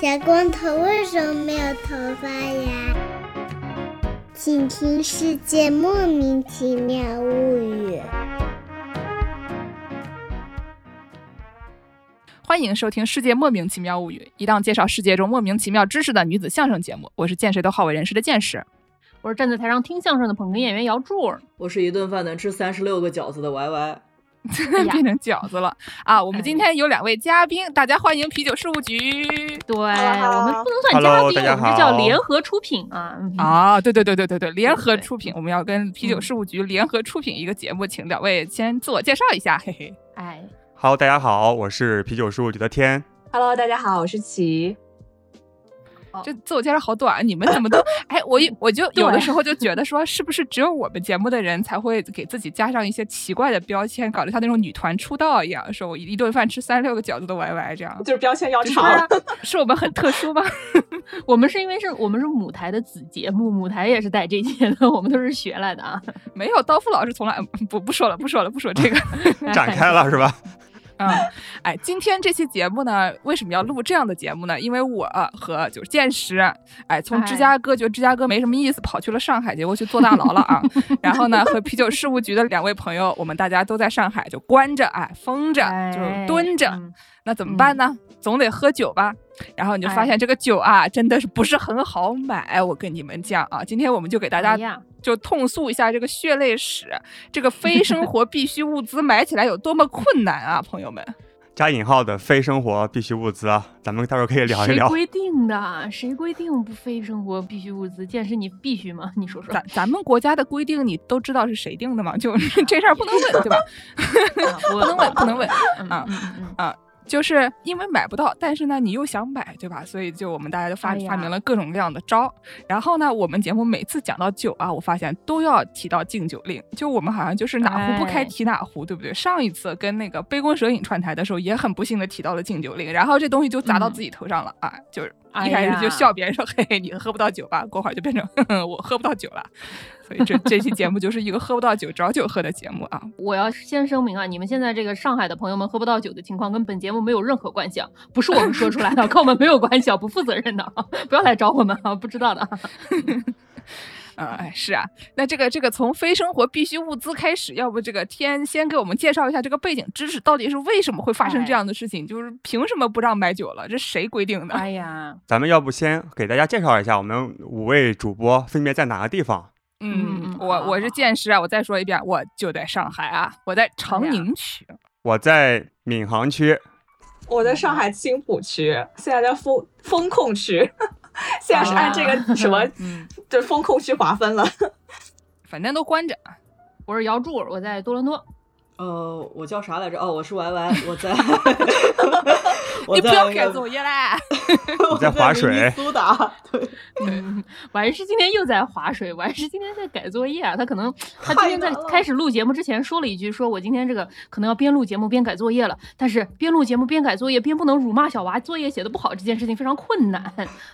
小光头为什么没有头发呀？请听《世界莫名其妙物语》。欢迎收听《世界莫名其妙物语》，一档介绍世界中莫名其妙知识的女子相声节目。我是见谁都好为人师的见识，我是站在台上听相声的捧哏演员姚柱，我是一顿饭能吃三十六个饺子的 Y Y。变成饺子了啊！我们今天有两位嘉宾，大家欢迎啤酒事务局。对我们不能算嘉宾，我们这叫联合出品啊！啊，对对对对对对，联合出品，我们要跟啤酒事务局联合出品一个节目，请两位先自我介绍一下，嘿嘿。哎，Hello，大家好，我是啤酒事务局的天。Hello，大家好，我是齐。这自我介绍好短，你们怎么都 哎，我一我就有的时候就觉得说，是不是只有我们节目的人才会给自己加上一些奇怪的标签，搞得像那种女团出道一样，说我一顿饭吃三六个饺子的 YY 这样，就是标签要长，是我们很特殊吗？我们是因为是我们是母台的子节目，母台也是带这些的，我们都是学来的啊。没有刀夫老师从来不不说了，不说了，不说这个，展开了是吧？嗯，哎，今天这期节目呢，为什么要录这样的节目呢？因为我和就是见识，哎，从芝加哥觉得芝加哥没什么意思，跑去了上海，结果去坐大牢了啊。然后呢，和啤酒事务局的两位朋友，我们大家都在上海，就关着，哎，封着，就蹲着。那怎么办呢？总得喝酒吧。然后你就发现这个酒啊，真的是不是很好买。我跟你们讲啊，今天我们就给大家就痛诉一下这个血泪史，这个非生活必需物资买起来有多么困难啊，朋友们。加引号的非生活必需物资啊，咱们待会儿可以聊一聊。谁规定的？谁规定不非生活必需物资？健身你必须吗？你说说。咱咱们国家的规定你都知道是谁定的吗？就 这事儿不能问，对吧？不能问，不能问啊啊。就是因为买不到，但是呢，你又想买，对吧？所以就我们大家就发发明了各种各样的招。然后呢，我们节目每次讲到酒啊，我发现都要提到禁酒令。就我们好像就是哪壶不开提哪壶，对不对？上一次跟那个杯弓蛇影串台的时候，也很不幸的提到了禁酒令，然后这东西就砸到自己头上了啊！就是一开始就笑别人说：“ 嘿嘿，你喝不到酒吧？”过会儿就变成 我喝不到酒了。所以这这期节目就是一个喝不到酒找酒喝的节目啊！我要先声明啊，你们现在这个上海的朋友们喝不到酒的情况跟本节目没有任何关系，啊，不是我们说出来的，跟我们没有关系啊，不负责任的啊！不要来找我们啊，不知道的。是啊，那这个这个从非生活必需物资开始，要不这个天先给我们介绍一下这个背景知识，到底是为什么会发生这样的事情？就是凭什么不让买酒了？这谁规定的？哎呀，咱们要不先给大家介绍一下，我们五位主播分别在哪个地方？嗯，我我是剑师啊！我再说一遍，我就在上海啊，我在长宁区，我在闵行区，我在上海青浦区，现在在风风控区，现在是按这个什么，就风控区划分了，反正都关着。我是姚柱，我在多伦多。呃，我叫啥来着？哦，我是 Y Y，我在。你不要改作业啦！我在划水。苏打，对，完是今天又在划水，完是今天在改作业啊。他可能他今天在开始录节目之前说了一句，说我今天这个可能要边录节目边改作业了。但是边录节目边改作业，边不能辱骂小娃作业写的不好这件事情非常困难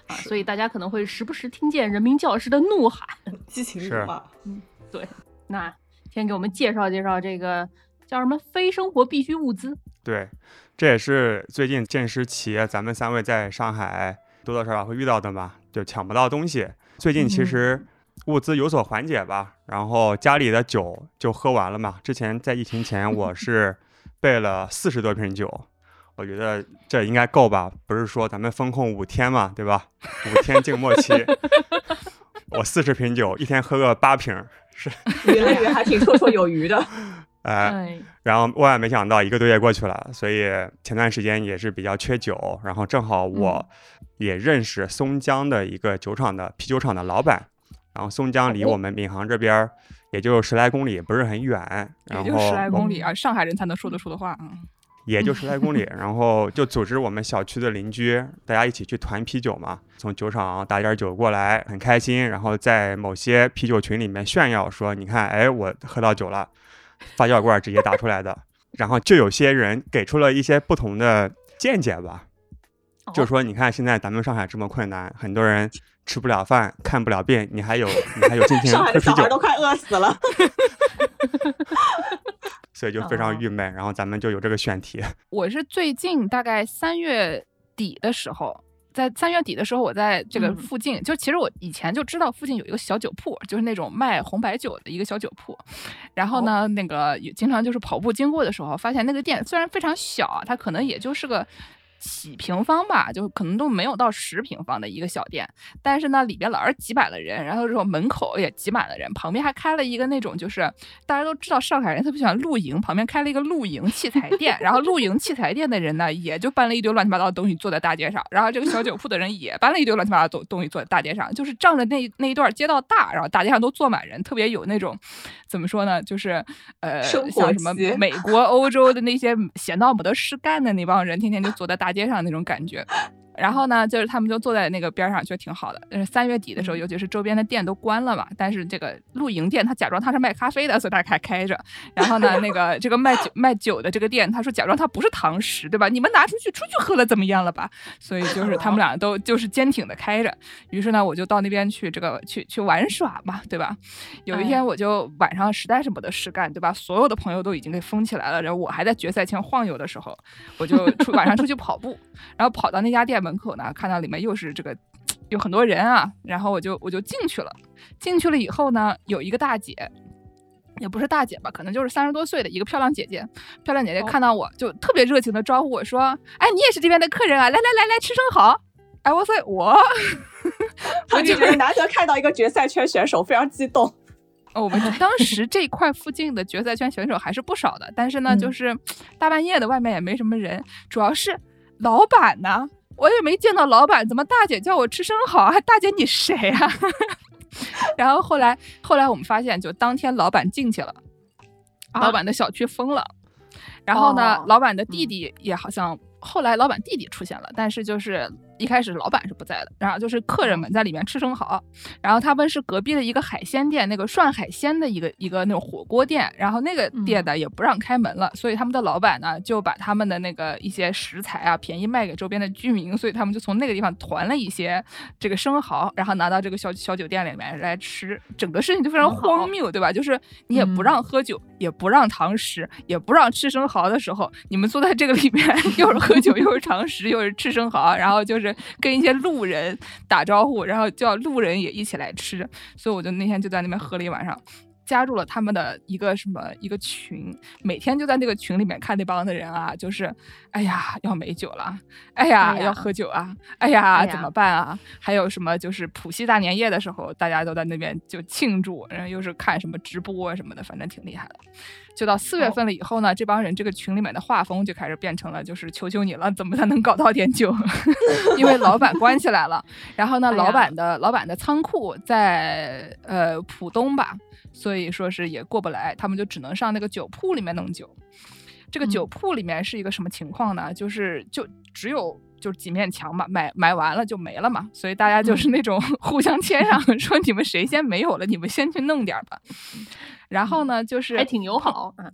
啊，所以大家可能会时不时听见人民教师的怒喊，激情辱骂。嗯，对。那先给我们介绍介绍这个。叫什么非生活必需物资？对，这也是最近见识企业咱们三位在上海多多少少会遇到的嘛，就抢不到东西。最近其实物资有所缓解吧，然后家里的酒就喝完了嘛。之前在疫情前，我 是备了四十多瓶酒，我觉得这应该够吧？不是说咱们封控五天嘛，对吧？五天静默期，我四十瓶酒，一天喝个八瓶，是匀了匀还挺绰绰有余的。哎，然后万万没想到，一个多月过去了，所以前段时间也是比较缺酒，然后正好我也认识松江的一个酒厂的啤酒厂的老板，然后松江离我们闵行这边也就十来公里，不是很远，也就十来公里啊，上海人才能说得出的话啊，也就十来公里，然后就组织我们小区的邻居，大家一起去团啤酒嘛，从酒厂打点酒过来，很开心，然后在某些啤酒群里面炫耀说，你看，哎，我喝到酒了。发酵罐直接打出来的，然后就有些人给出了一些不同的见解吧，就说你看现在咱们上海这么困难，很多人吃不了饭，看不了病，你还有你还有心情喝啤酒，都快饿死了，所以就非常郁闷。然后咱们就有这个选题。我是最近大概三月底的时候。在三月底的时候，我在这个附近，就其实我以前就知道附近有一个小酒铺，就是那种卖红白酒的一个小酒铺。然后呢，那个也经常就是跑步经过的时候，发现那个店虽然非常小啊，它可能也就是个。几平方吧，就可能都没有到十平方的一个小店，但是呢，里边老是挤满了人，然后这种门口也挤满了人，旁边还开了一个那种，就是大家都知道上海人特别喜欢露营，旁边开了一个露营器材店，然后露营器材店的人呢，也就搬了一堆乱七八糟的东西坐在大街上，然后这个小酒铺的人也搬了一堆乱七八糟的东东西坐在大街上，就是仗着那那一段街道大，然后大街上都坐满人，特别有那种怎么说呢，就是呃，像什么美国、欧洲的那些闲到没得事干的那帮人，天天就坐在大。街上那种感觉。然后呢，就是他们就坐在那个边上，就挺好的。但是三月底的时候，尤其是周边的店都关了嘛。但是这个露营店，他假装他是卖咖啡的，所以他还开着。然后呢，那个这个卖酒卖酒的这个店，他说假装他不是堂食，对吧？你们拿出去出去喝了怎么样了吧？所以就是他们俩都就是坚挺的开着。于是呢，我就到那边去这个去去玩耍嘛，对吧？有一天我就晚上实在是没得事干，对吧？所有的朋友都已经给封起来了，然后我还在决赛圈晃悠的时候，我就出晚上出去跑步，然后跑到那家店。门口呢，看到里面又是这个有很多人啊，然后我就我就进去了。进去了以后呢，有一个大姐，也不是大姐吧，可能就是三十多岁的一个漂亮姐姐。漂亮姐姐看到我就特别热情的招呼我说：“哎，你也是这边的客人啊，来来来来，吃生蚝。”哎，我说我，我就难得看到一个决赛圈选手，非常激动。哦，我们当时这块附近的决赛圈选手还是不少的，但是呢，就是大半夜的，外面也没什么人，主要是老板呢。我也没见到老板，怎么大姐叫我吃生蚝？还 大姐你谁啊？然后后来后来我们发现，就当天老板进去了，老板的小区封了，然后呢，老板的弟弟也好像后来老板弟弟出现了，但是就是。一开始老板是不在的，然后就是客人们在里面吃生蚝，然后他们是隔壁的一个海鲜店，那个涮海鲜的一个一个那种火锅店，然后那个店呢也不让开门了，所以他们的老板呢就把他们的那个一些食材啊便宜卖给周边的居民，所以他们就从那个地方团了一些这个生蚝，然后拿到这个小小酒店里面来吃，整个事情就非常荒谬，对吧？就是。你也不让喝酒，也不让堂食，也不让吃生蚝的时候，你们坐在这个里面 又是喝酒又是堂食又是吃生蚝，然后就是。跟一些路人打招呼，然后叫路人也一起来吃，所以我就那天就在那边喝了一晚上，加入了他们的一个什么一个群，每天就在那个群里面看那帮的人啊，就是哎呀要美酒了，哎呀要喝酒啊，哎呀怎么办啊？还有什么就是普西大年夜的时候，大家都在那边就庆祝，然后又是看什么直播什么的，反正挺厉害的。就到四月份了以后呢，这帮人这个群里面的画风就开始变成了，就是求求你了，怎么才能搞到点酒？因为老板关起来了，然后呢，老板的老板的仓库在呃浦东吧，所以说是也过不来，他们就只能上那个酒铺里面弄酒。这个酒铺里面是一个什么情况呢？就是就只有就是几面墙嘛，买买完了就没了嘛，所以大家就是那种 互相谦让，说你们谁先没有了，你们先去弄点吧。然后呢，就是还挺友好，嗯，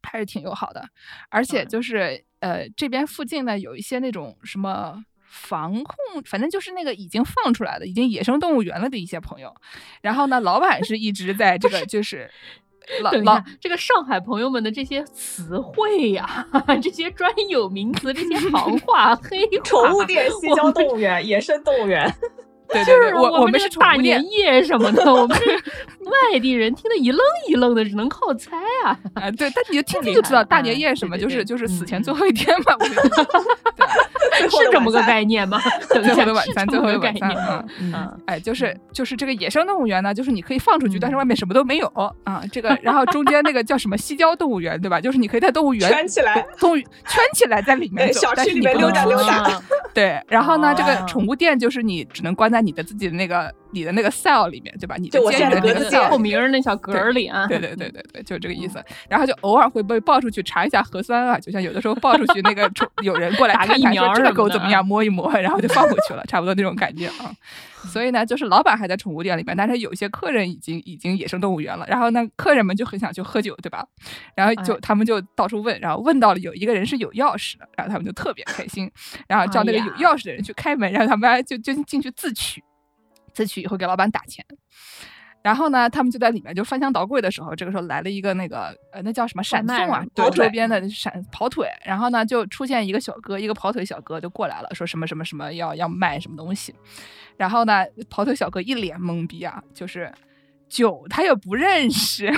还是挺友好的，而且就是呃，这边附近呢有一些那种什么防控，反正就是那个已经放出来的、已经野生动物园了的一些朋友。然后呢，老板是一直在这个就是老老这个上海朋友们的这些词汇呀，这些专有名词，这些行 话黑宠物店、西郊动物园、野生动物园。就是我我们是大年夜什么的，我们是外地人，听得一愣一愣的，只能靠猜啊。啊，对，但你就听听就知道大年夜什么，就是就是死前最后一天嘛。是这么个概念吗？最后的晚餐，最后的晚餐啊。嗯，哎，就是就是这个野生动物园呢，就是你可以放出去，但是外面什么都没有啊。这个，然后中间那个叫什么西郊动物园，对吧？就是你可以在动物园圈起来，动物圈起来在里面小区里面溜达溜达。对，然后呢，这个宠物店就是你只能关在你的自己的那个。你的那个 cell 里面，对吧？你的建的那个 cell 透明那小格里啊，对对对对对，就这个意思。然后就偶尔会被抱出去查一下核酸啊，就像有的时候抱出去那个 有人过来看看说这个狗怎么样，摸一摸，然后就放回去了，差不多那种感觉啊。所以呢，就是老板还在宠物店里面，但是有些客人已经已经野生动物园了。然后呢，客人们就很想去喝酒，对吧？然后就他们就到处问，然后问到了有一个人是有钥匙的，然后他们就特别开心，然后叫那个有钥匙的人去开门，然后他们就就进去自取。自取以后给老板打钱，然后呢，他们就在里面就翻箱倒柜的时候，这个时候来了一个那个呃，那叫什么闪送啊，跑周边的闪跑腿。然后呢，就出现一个小哥，一个跑腿小哥就过来了，说什么什么什么要要卖什么东西。然后呢，跑腿小哥一脸懵逼啊，就是酒他也不认识，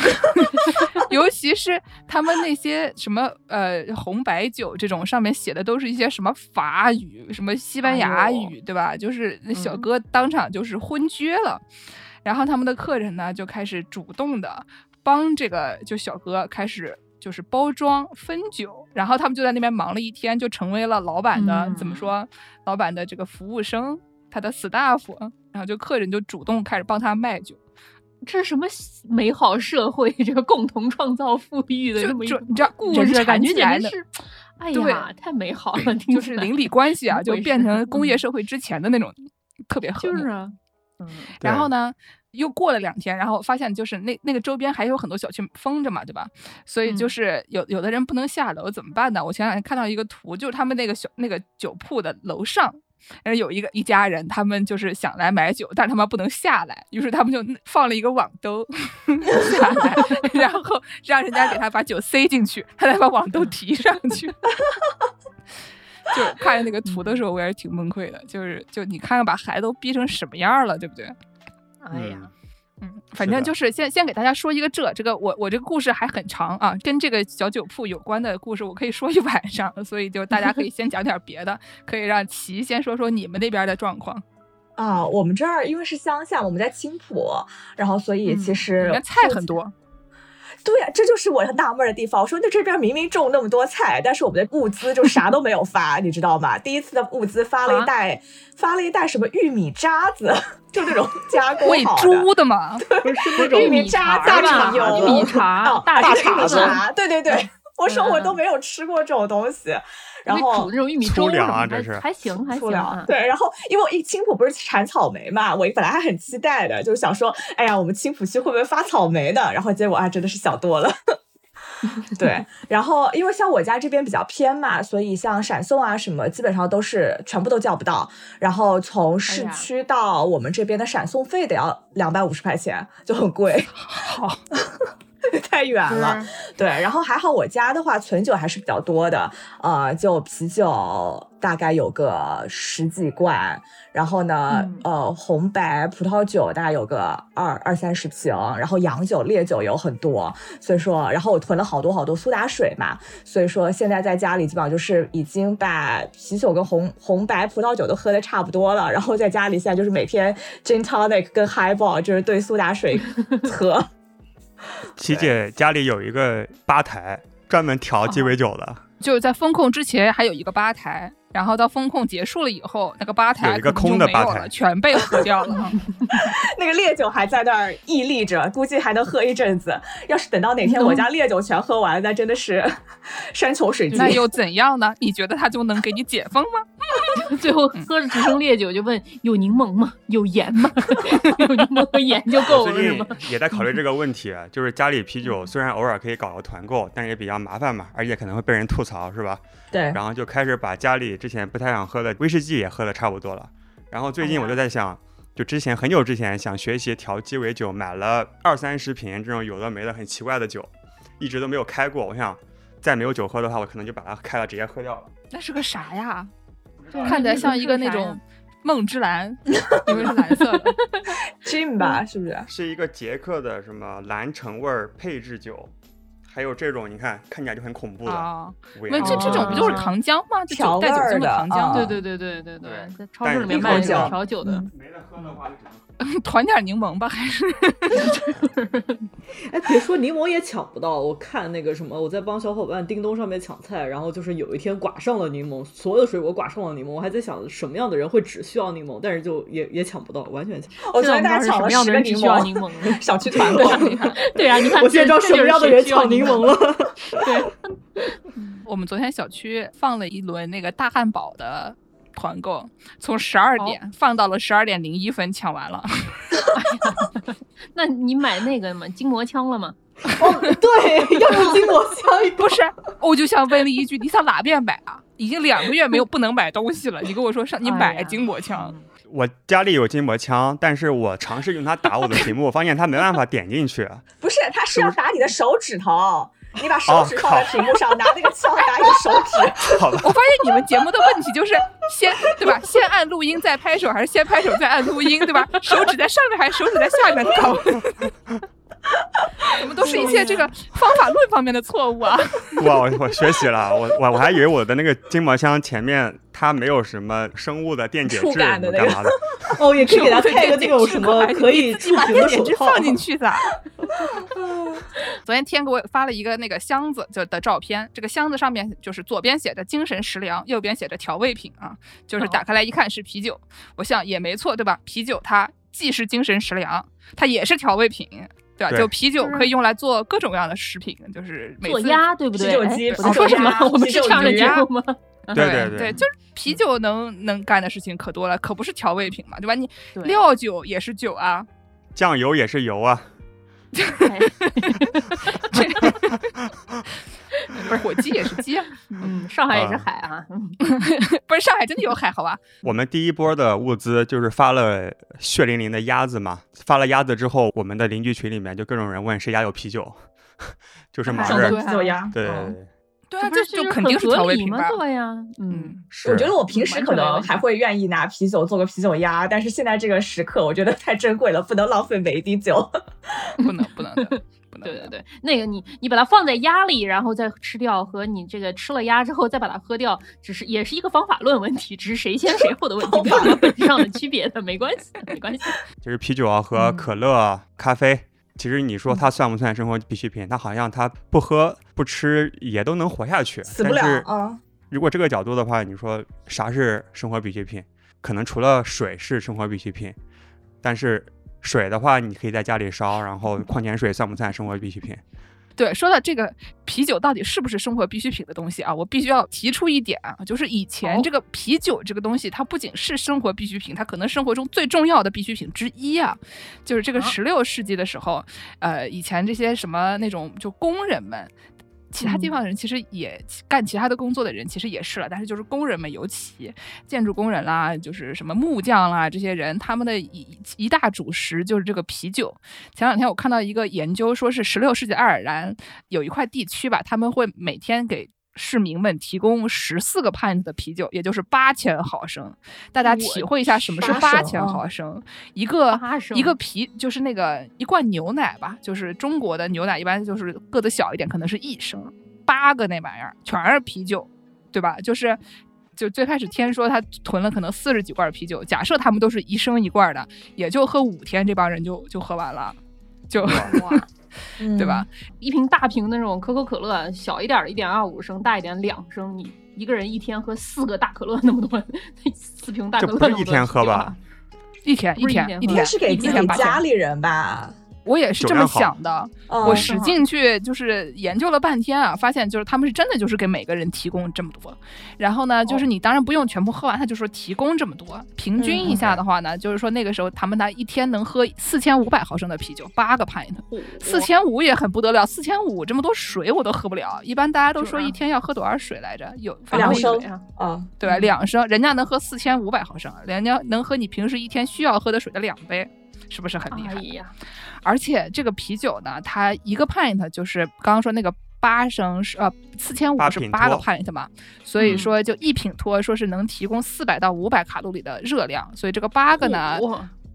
尤其是他们那些什么呃红白酒这种上面写的都是一些什么法语、什么西班牙语，对吧？就是那小哥当场就是昏厥了。然后他们的客人呢就开始主动的帮这个就小哥开始就是包装分酒，然后他们就在那边忙了一天，就成为了老板的怎么说？老板的这个服务生，他的 staff，然后就客人就主动开始帮他卖酒，这是什么美好社会？这个共同创造富裕的这么一你知道故事感觉简直是，哎呀，太美好了，就是邻里关系啊，就变成工业社会之前的那种特别和睦。啊。嗯，然后呢，又过了两天，然后发现就是那那个周边还有很多小区封着嘛，对吧？所以就是有有的人不能下楼怎么办呢？我前两天看到一个图，就是他们那个小那个酒铺的楼上，有一个一家人，他们就是想来买酒，但是他们不能下来，于是他们就放了一个网兜 下来，然后让人家给他把酒塞进去，他再把网兜提上去。就看着那个图的时候，我也是挺崩溃的。就是就你看看把孩子都逼成什么样了，对不对？哎呀，嗯，反正就是先先给大家说一个这这个我我这个故事还很长啊，跟这个小酒铺有关的故事我可以说一晚上，所以就大家可以先讲点别的，可以让齐先说说你们那边的状况啊。我们这儿因为是乡下，我们在青浦，然后所以其实菜很多。对呀，这就是我纳闷的地方。我说，那这边明明种那么多菜，但是我们的物资就啥都没有发，你知道吗？第一次的物资发了一袋，发了一袋什么玉米渣子，就那种加工喂猪的吗？对，是那种玉米渣、大肠油、玉米茶、大肠子。对对对，我说我都没有吃过这种东西。然后煮那种玉米粥啊，这是还行还行。对，然后因为我一青浦不是产草莓嘛，我本来还很期待的，就是想说，哎呀，我们青浦区会不会发草莓的？然后结果啊，真的是想多了。对，然后因为像我家这边比较偏嘛，所以像闪送啊什么，基本上都是全部都叫不到。然后从市区到我们这边的闪送费得要两百五十块钱，就很贵。好。太远了，对，然后还好我家的话存酒还是比较多的，呃，就啤酒大概有个十几罐，然后呢，呃，红白葡萄酒大概有个二二三十瓶，然后洋酒烈酒有很多，所以说，然后我囤了好多好多苏打水嘛，所以说现在在家里基本上就是已经把啤酒跟红红白葡萄酒都喝的差不多了，然后在家里现在就是每天 gin tonic 跟 highball 就是兑苏打水 喝。琪姐家里有一个吧台，专门调鸡尾酒的。就是在风控之前还有一个吧台，然后到风控结束了以后，那个吧台有一个空的吧台，全被喝掉了。那个烈酒还在那儿屹立着，估计还能喝一阵子。要是等到哪天我家烈酒全喝完，那真的是 山穷水尽。那 又怎样呢？你觉得他就能给你解封吗？最后喝着只剩烈酒，就问有柠檬吗？有盐吗？有柠檬和盐就够了，是吗？也在考虑这个问题，就是家里啤酒虽然偶尔可以搞个团购，但是也比较麻烦嘛，而且可能会被人吐槽，是吧？对。然后就开始把家里之前不太想喝的威士忌也喝的差不多了。然后最近我就在想，就之前很久之前想学习调鸡尾酒，买了二三十瓶这种有的没的很奇怪的酒，一直都没有开过。我想再没有酒喝的话，我可能就把它开了，直接喝掉了。那是个啥呀？看起来像一个那种梦之蓝，因为是蓝色的，Jim 吧，是不是？是一个捷克的什么蓝橙味儿配制酒，还有这种你看看起来就很恐怖的，那这这种不就是糖浆吗？这酒带酒精的糖浆，对对对对对对，在超市里面卖调酒的，没得喝的话就只能。团点柠檬吧，还是？哎，别说柠檬也抢不到。我看那个什么，我在帮小伙伴叮咚上面抢菜，然后就是有一天刮上了柠檬，所有的水果刮上了柠檬。我还在想什么样的人会只需要柠檬，但是就也也抢不到，完全抢。我昨天大家抢了十个柠檬，小区团购。对啊，你看，我现在知道什么样的人抢柠檬了。对，我们昨天小区放了一轮那个大汉堡的。团购从十二点放到了十二点零一分，抢完了。那你买那个吗？筋膜枪了吗？哦，对，要用筋膜枪。不是，我就想问了一句，你上哪边买啊？已经两个月没有不能买东西了，你跟我说上你买筋膜枪。我家里有筋膜枪，但是我尝试用它打我的屏幕，发现它没办法点进去。不是，它是要打你的手指头。你把手指放在屏幕上，拿那个枪打你的手指。好吧。我发现你们节目的问题就是先对吧？先按录音再拍手，还是先拍手再按录音，对吧？手指在上面还是手指在下面搞？怎么都是一些这个方法论方面的错误啊！哇，我我学习了，我我我还以为我的那个筋膜枪前面它没有什么生物的电解质干嘛的。哦，也可以给它配个那种什么可以触屏的手套放进去的。昨天天给我发了一个那个箱子就的照片，这个箱子上面就是左边写着精神食粮，右边写着调味品啊，就是打开来一看是啤酒，我想也没错对吧？啤酒它既是精神食粮，它也是调味品。对吧？就啤酒可以用来做各种各样的食品，就是做鸭，对不对？啤酒鸡，我说什么？我们是唱的节目吗？对对对，就是啤酒能能干的事情可多了，可不是调味品嘛，对吧？你料酒也是酒啊，酱油也是油啊。不是火鸡也是鸡啊，嗯，上海也是海啊，不是上海真的有海，好吧？我们第一波的物资就是发了血淋淋的鸭子嘛，发了鸭子之后，我们的邻居群里面就各种人问谁家有啤酒，就是忙着啤酒鸭，对对啊，这就肯定是调味品吧？对呀，嗯，是我觉得我平时可能还会愿意拿啤酒做个啤酒鸭，但是现在这个时刻，我觉得太珍贵了，不能浪费每一滴酒，不 能不能。对对对，那个你你把它放在鸭里，然后再吃掉，和你这个吃了鸭之后再把它喝掉，只是也是一个方法论问题，只是谁先谁后的问题，没有本质上的区别的，没关系，没关系。就是啤酒啊和可乐、咖啡，其实你说它算不算生活必需品？它好像它不喝不吃也都能活下去，死不了啊。如果这个角度的话，你说啥是生活必需品？可能除了水是生活必需品，但是。水的话，你可以在家里烧，然后矿泉水算不算生活必需品？对，说到这个啤酒到底是不是生活必需品的东西啊，我必须要提出一点啊，就是以前这个啤酒这个东西，它不仅是生活必需品，它可能生活中最重要的必需品之一啊。就是这个十六世纪的时候，呃，以前这些什么那种就工人们。其他地方的人其实也干其他的工作的人其实也是了，但是就是工人们尤其建筑工人啦，就是什么木匠啦，这些人他们的一一大主食就是这个啤酒。前两天我看到一个研究，说是十六世纪爱尔兰有一块地区吧，他们会每天给。市民们提供十四个 pint 的啤酒，也就是八千毫升。大家体会一下什么是八千毫升？一个一个啤就是那个一罐牛奶吧，就是中国的牛奶一般就是个子小一点，可能是一升。八个那玩意儿全是啤酒，对吧？就是就最开始天说他囤了可能四十几罐啤酒，假设他们都是一升一罐的，也就喝五天，这帮人就就喝完了，就。对吧？一瓶大瓶的那种可口可乐，小一点的一点二五升，大一点两升，你一个人一天喝四个大可乐那么多，四瓶大可乐，这不是一天喝吧？一天一天一天是给自己家里人吧？我也是这么想的，我使劲去就是研究了半天啊，发现就是他们是真的就是给每个人提供这么多，然后呢，就是你当然不用全部喝完，他就说提供这么多，平均一下的话呢，就是说那个时候他们那一天能喝四千五百毫升的啤酒，八个 pint，四千五也很不得了，四千五这么多水我都喝不了，一般大家都说一天要喝多少水来着？有两升啊，对，两升，人家能喝四千五百毫升，人家能喝你平时一天需要喝的水的两杯。是不是很厉害？呀？而且这个啤酒呢，它一个 pint 就是刚刚说那个八升是呃四千五是八个 pint 嘛，所以说就一品托说是能提供四百到五百卡路里的热量，所以这个八个呢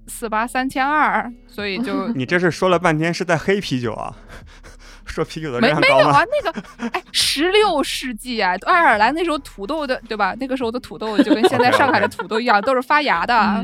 四八三千二，所以就你这是说了半天是在黑啤酒啊？说啤酒的没没有啊？那个哎，十六世纪啊，爱尔兰那时候土豆的对吧？那个时候的土豆就跟现在上海的土豆一样，都是发芽的啊。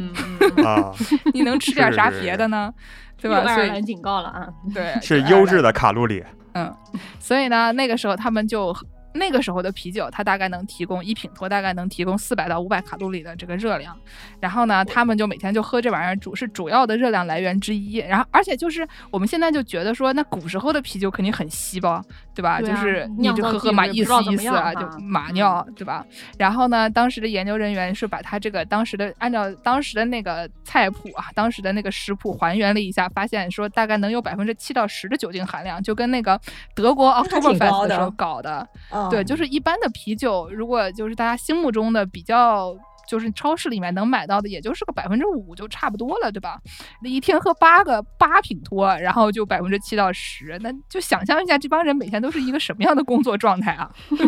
你能吃点啥别的呢？对吧？爱尔兰警告了啊。对，是优质的卡路里。嗯，所以呢，那个时候他们就那个时候的啤酒，它大概能提供一品托，大概能提供四百到五百卡路里的这个热量。然后呢，他们就每天就喝这玩意儿，主是主要的热量来源之一。然后，而且就是我们现在就觉得说，那古时候的啤酒肯定很稀吧，对吧？就是你就喝喝嘛，意思意思啊，就马尿，对吧？然后呢，当时的研究人员是把他这个当时的按照当时的那个菜谱啊，当时的那个食谱还原了一下，发现说大概能有百分之七到十的酒精含量，就跟那个德国 Oktoberfest 的时候搞的。对，就是一般的啤酒，如果就是大家心目中的比较，就是超市里面能买到的，也就是个百分之五就差不多了，对吧？那一天喝八个八品托，然后就百分之七到十，那就想象一下这帮人每天都是一个什么样的工作状态啊！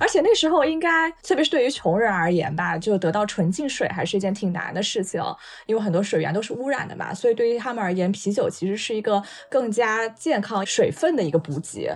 而且那时候应该，特别是对于穷人而言吧，就得到纯净水还是一件挺难的事情，因为很多水源都是污染的嘛，所以对于他们而言，啤酒其实是一个更加健康水分的一个补给。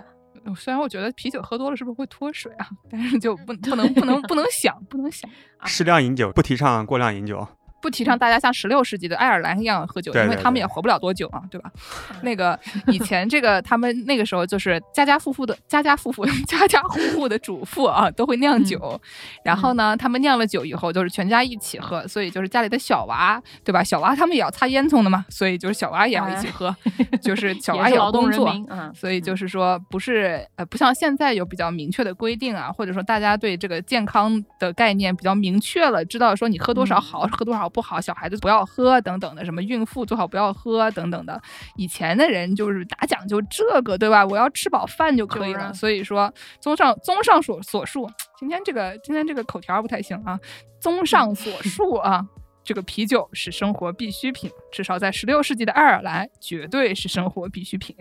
虽然我觉得啤酒喝多了是不是会脱水啊，但是就不不能不能 不能想不能想，适量饮酒，不提倡过量饮酒。不提倡大家像十六世纪的爱尔兰一样喝酒，因为他们也活不了多久啊，对吧？那个以前这个他们那个时候就是家家户户的家家户户家家户户的主妇啊都会酿酒，然后呢，他们酿了酒以后就是全家一起喝，所以就是家里的小娃，对吧？小娃他们也要擦烟囱的嘛，所以就是小娃也要一起喝，就 是小娃也要工作，所以就是说不是呃不像现在有比较明确的规定啊，或者说大家对这个健康的概念比较明确了，知道说你喝多少好，喝多少。不好，小孩子不要喝等等的，什么孕妇最好不要喝等等的。以前的人就是打讲究这个，对吧？我要吃饱饭就可以了。所以说，综上综上所所述，今天这个今天这个口条不太行啊。综上所述啊，这个啤酒是生活必需品，至少在十六世纪的爱尔兰，绝对是生活必需品。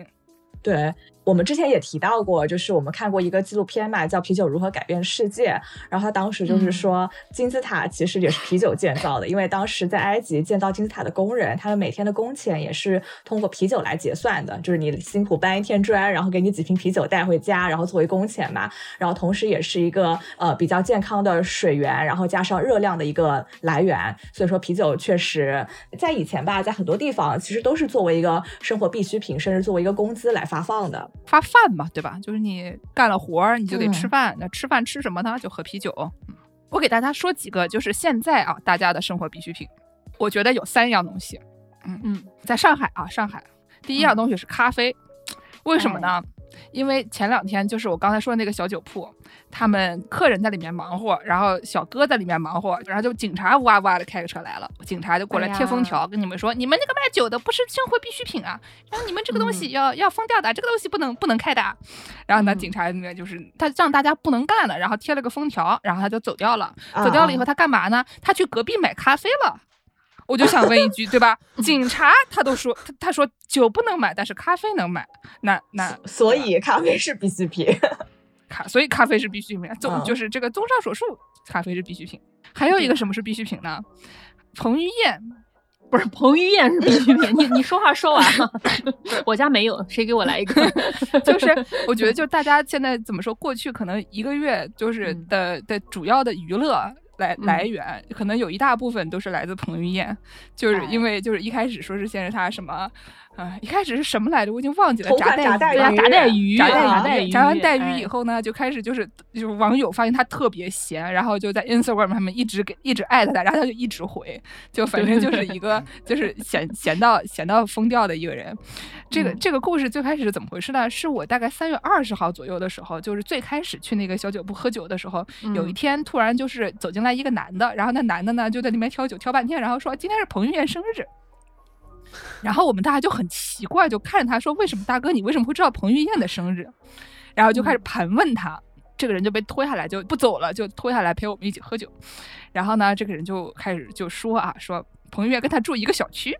对。我们之前也提到过，就是我们看过一个纪录片嘛，叫《啤酒如何改变世界》。然后他当时就是说，金字塔其实也是啤酒建造的，因为当时在埃及建造金字塔的工人，他们每天的工钱也是通过啤酒来结算的，就是你辛苦搬一天砖，然后给你几瓶啤酒带回家，然后作为工钱嘛。然后同时也是一个呃比较健康的水源，然后加上热量的一个来源。所以说啤酒确实在以前吧，在很多地方其实都是作为一个生活必需品，甚至作为一个工资来发放的。发饭嘛，对吧？就是你干了活儿，你就得吃饭。那吃饭吃什么呢？就喝啤酒。我给大家说几个，就是现在啊，大家的生活必需品。我觉得有三样东西。嗯嗯，在上海啊，上海第一样东西是咖啡。为什么呢？因为前两天就是我刚才说的那个小酒铺。他们客人在里面忙活，然后小哥在里面忙活，然后就警察哇哇的开个车来了，警察就过来贴封条，跟你们说，你们那个卖酒的不是生活必需品啊，然后你们这个东西要要封掉的，这个东西不能不能开的。然后呢，警察那边就是他让大家不能干了，然后贴了个封条，然后他就走掉了。走掉了以后他干嘛呢？他去隔壁买咖啡了。我就想问一句，对吧？警察他都说他他说酒不能买，但是咖啡能买，那那所以咖啡是必需品。咖，所以咖啡是必需品。综就是这个，综上所述，咖啡是必需品。还有一个什么是必需品呢？彭于晏，不是彭于晏是必需品。你你说话说完了，我家没有，谁给我来一个？就是我觉得，就大家现在怎么说？过去可能一个月就是的的主要的娱乐来来源，可能有一大部分都是来自彭于晏，就是因为就是一开始说是先是他什么。啊，一开始是什么来着？我已经忘记了。炸带鱼，炸带鱼，炸带鱼，炸完带鱼以后呢，就开始就是就是网友发现他特别闲，然后就在 Instagram 上面一直给一直艾特他，然后他就一直回，就反正就是一个就是闲闲到闲到疯掉的一个人。这个这个故事最开始是怎么回事呢？是我大概三月二十号左右的时候，就是最开始去那个小酒铺喝酒的时候，有一天突然就是走进来一个男的，然后那男的呢就在那边挑酒挑半天，然后说今天是彭于晏生日。然后我们大家就很奇怪，就看着他说：“为什么大哥，你为什么会知道彭于晏的生日？”然后就开始盘问他，这个人就被拖下来，就不走了，就拖下来陪我们一起喝酒。然后呢，这个人就开始就说啊，说彭于晏跟他住一个小区，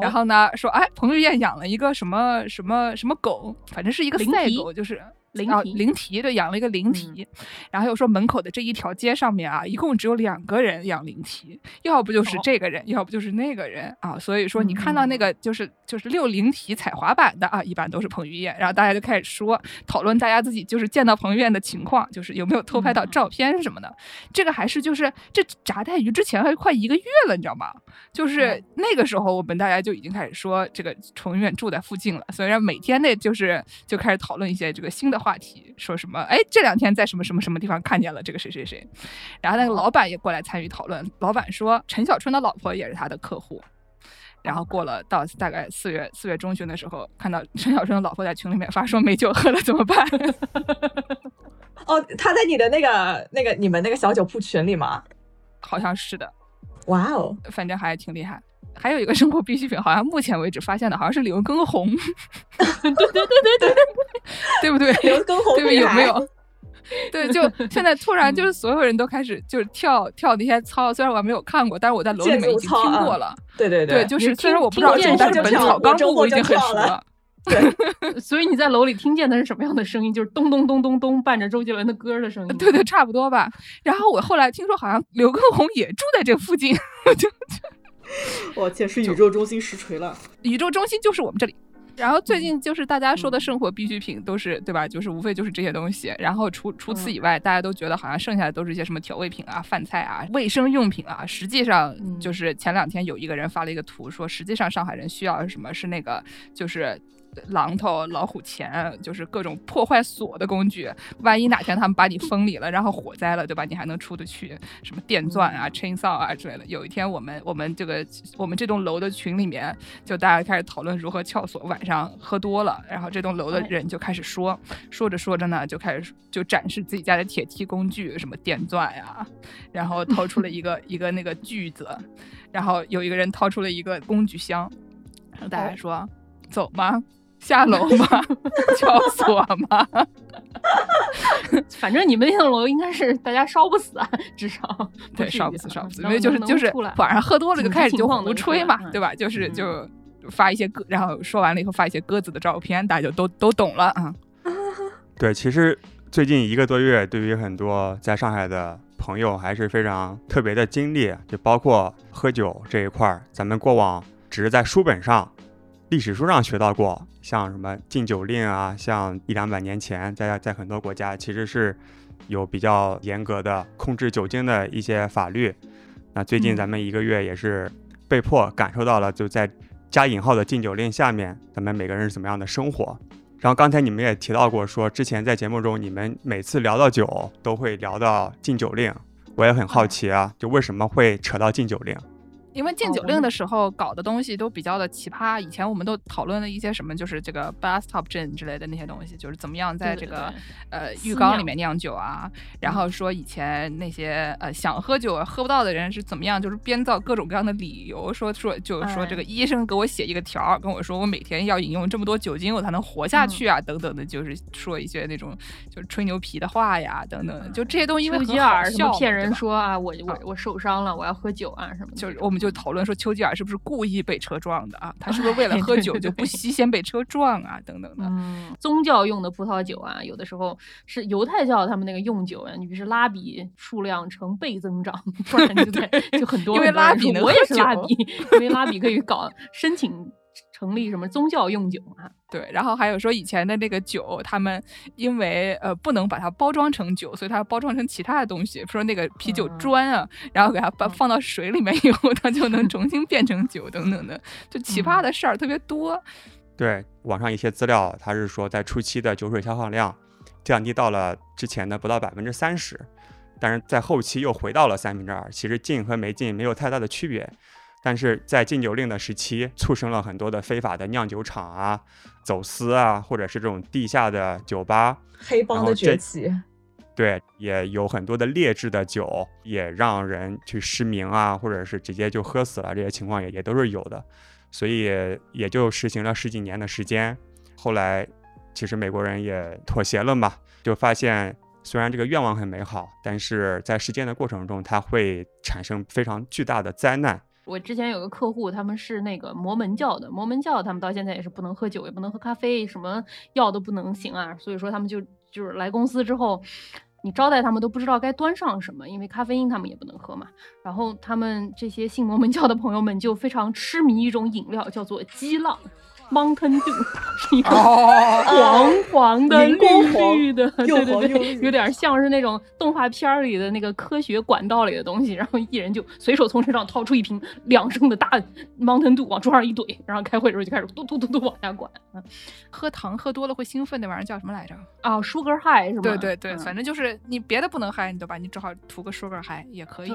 然后呢说，哎，彭于晏养了一个什么什么什么狗，反正是一个赛狗，就是。啊，灵缇对，养了一个灵缇，然后又说门口的这一条街上面啊，一共只有两个人养灵缇，要不就是这个人，要不就是那个人啊，所以说你看到那个就是就是遛灵缇踩滑板的啊，一般都是彭于晏，然后大家就开始说讨论大家自己就是见到彭于晏的情况，就是有没有偷拍到照片什么的，这个还是就是这炸带鱼之前还快一个月了，你知道吗？就是那个时候我们大家就已经开始说这个彭于晏住在附近了，所以每天那就是就开始讨论一些这个新的。话题，说什么哎这两天在什么什么什么地方看见了这个谁谁谁，然后那个老板也过来参与讨论，老板说陈小春的老婆也是他的客户。然后过了到大概四月四月中旬的时候，看到陈小春的老婆在群里面发说没酒喝了怎么办？哦，他在你的那个那个你们那个小酒铺群里吗？好像是的。哇哦，反正还挺厉害。还有一个生活必需品，好像目前为止发现的好像是刘畊宏。对对对对对，对不对？刘畊宏对有没有？对，就现在突然就是所有人都开始就是跳跳那些操，虽然我还没有看过，但是我在楼里面已经听过了。对对对，就是虽然我不知道，但是《本草纲目》我已经很熟了。对，所以你在楼里听见的是什么样的声音？就是咚咚咚咚咚，伴着周杰伦的歌的声音。对对，差不多吧。然后我后来听说，好像刘畊宏也住在这附近。就就，我天，是宇宙中心实锤了。宇宙中心就是我们这里。然后最近就是大家说的生活必需品都是对吧？就是无非就是这些东西。然后除除此以外，大家都觉得好像剩下的都是一些什么调味品啊、饭菜啊、卫生用品啊。实际上就是前两天有一个人发了一个图，说实际上上海人需要什么是那个就是。榔头、老虎钳，就是各种破坏锁的工具。万一哪天他们把你封里了，然后火灾了，对吧？你还能出得去？什么电钻啊、chainsaw 啊之类的。有一天，我们我们这个我们这栋楼的群里面，就大家开始讨论如何撬锁。晚上喝多了，然后这栋楼的人就开始说，说着说着呢，就开始就展示自己家的铁梯工具，什么电钻呀，然后掏出了一个 一个那个锯子，然后有一个人掏出了一个工具箱，然后大家说走吗？下楼吗？撬锁吗？反正你们那栋楼应该是大家烧不死啊，至少 对烧不死，烧不死。因为就是就是晚上喝多了就开始就胡吹嘛，对吧？就是就发一些鸽，然后说完了以后发一些鸽子的照片，大家就都都懂了啊。对，其实最近一个多月，对于很多在上海的朋友还是非常特别的经历，就包括喝酒这一块儿，咱们过往只是在书本上。历史书上学到过，像什么禁酒令啊，像一两百年前，在在很多国家其实是有比较严格的控制酒精的一些法律。那最近咱们一个月也是被迫感受到了，就在加引号的禁酒令下面，咱们每个人是怎么样的生活。然后刚才你们也提到过，说之前在节目中你们每次聊到酒都会聊到禁酒令，我也很好奇啊，就为什么会扯到禁酒令？因为禁酒令的。时候搞的东西都比较的奇葩，以前我们都讨论了一些什么，就是这个 bathtub gin 之类的那些东西，就是怎么样在这个呃浴缸里面。酿酒啊，然后说以前那些呃想喝酒喝不到的人是怎么样，就是编造各种各样的理由，说说就是说这个医生给我写一个条儿，跟我说我每天要饮用这么多酒精我才能活下去啊，等等的，就是说一些那种就是吹牛皮的话呀，等等，就这些东西因为很好笑，骗人说啊我我我受伤了，我要喝酒啊什么，就是我们就。就讨论说丘吉尔是不是故意被车撞的啊？他是不是为了喝酒就不惜先被车撞啊？等等的。嗯，宗教用的葡萄酒啊，有的时候是犹太教他们那个用酒啊，你比如拉比数量成倍增长，不然就对，就很多。因为拉比，我也是拉比，因为拉比可以搞申请。成立什么宗教用酒啊？对，然后还有说以前的那个酒，他们因为呃不能把它包装成酒，所以它要包装成其他的东西，说那个啤酒砖啊，然后给它放放到水里面以后，它就能重新变成酒等等的，就奇葩的事儿特别多。对，网上一些资料，它是说在初期的酒水消耗量降低到了之前的不到百分之三十，但是在后期又回到了三分之二，其实进和没进没有太大的区别。但是在禁酒令的时期，促生了很多的非法的酿酒厂啊、走私啊，或者是这种地下的酒吧、黑帮的崛起。对，也有很多的劣质的酒，也让人去失明啊，或者是直接就喝死了，这些情况也也都是有的。所以也就实行了十几年的时间。后来，其实美国人也妥协了嘛，就发现虽然这个愿望很美好，但是在实践的过程中，它会产生非常巨大的灾难。我之前有个客户，他们是那个摩门教的，摩门教他们到现在也是不能喝酒，也不能喝咖啡，什么药都不能行啊。所以说他们就就是来公司之后，你招待他们都不知道该端上什么，因为咖啡因他们也不能喝嘛。然后他们这些信摩门教的朋友们就非常痴迷一种饮料，叫做激浪。Mountain Dew，是一个黄黄的、绿绿的，对对对，有点像是那种动画片里的那个科学管道里的东西。然后一人就随手从身上掏出一瓶两升的大 Mountain Dew，往桌上一怼，然后开会的时候就开始嘟嘟嘟嘟往下灌。喝糖喝多了会兴奋那玩意儿叫什么来着？啊，Sugar High 是吗？对对对，反正就是你别的不能嗨，你对吧？你只好图个 Sugar High 也可以。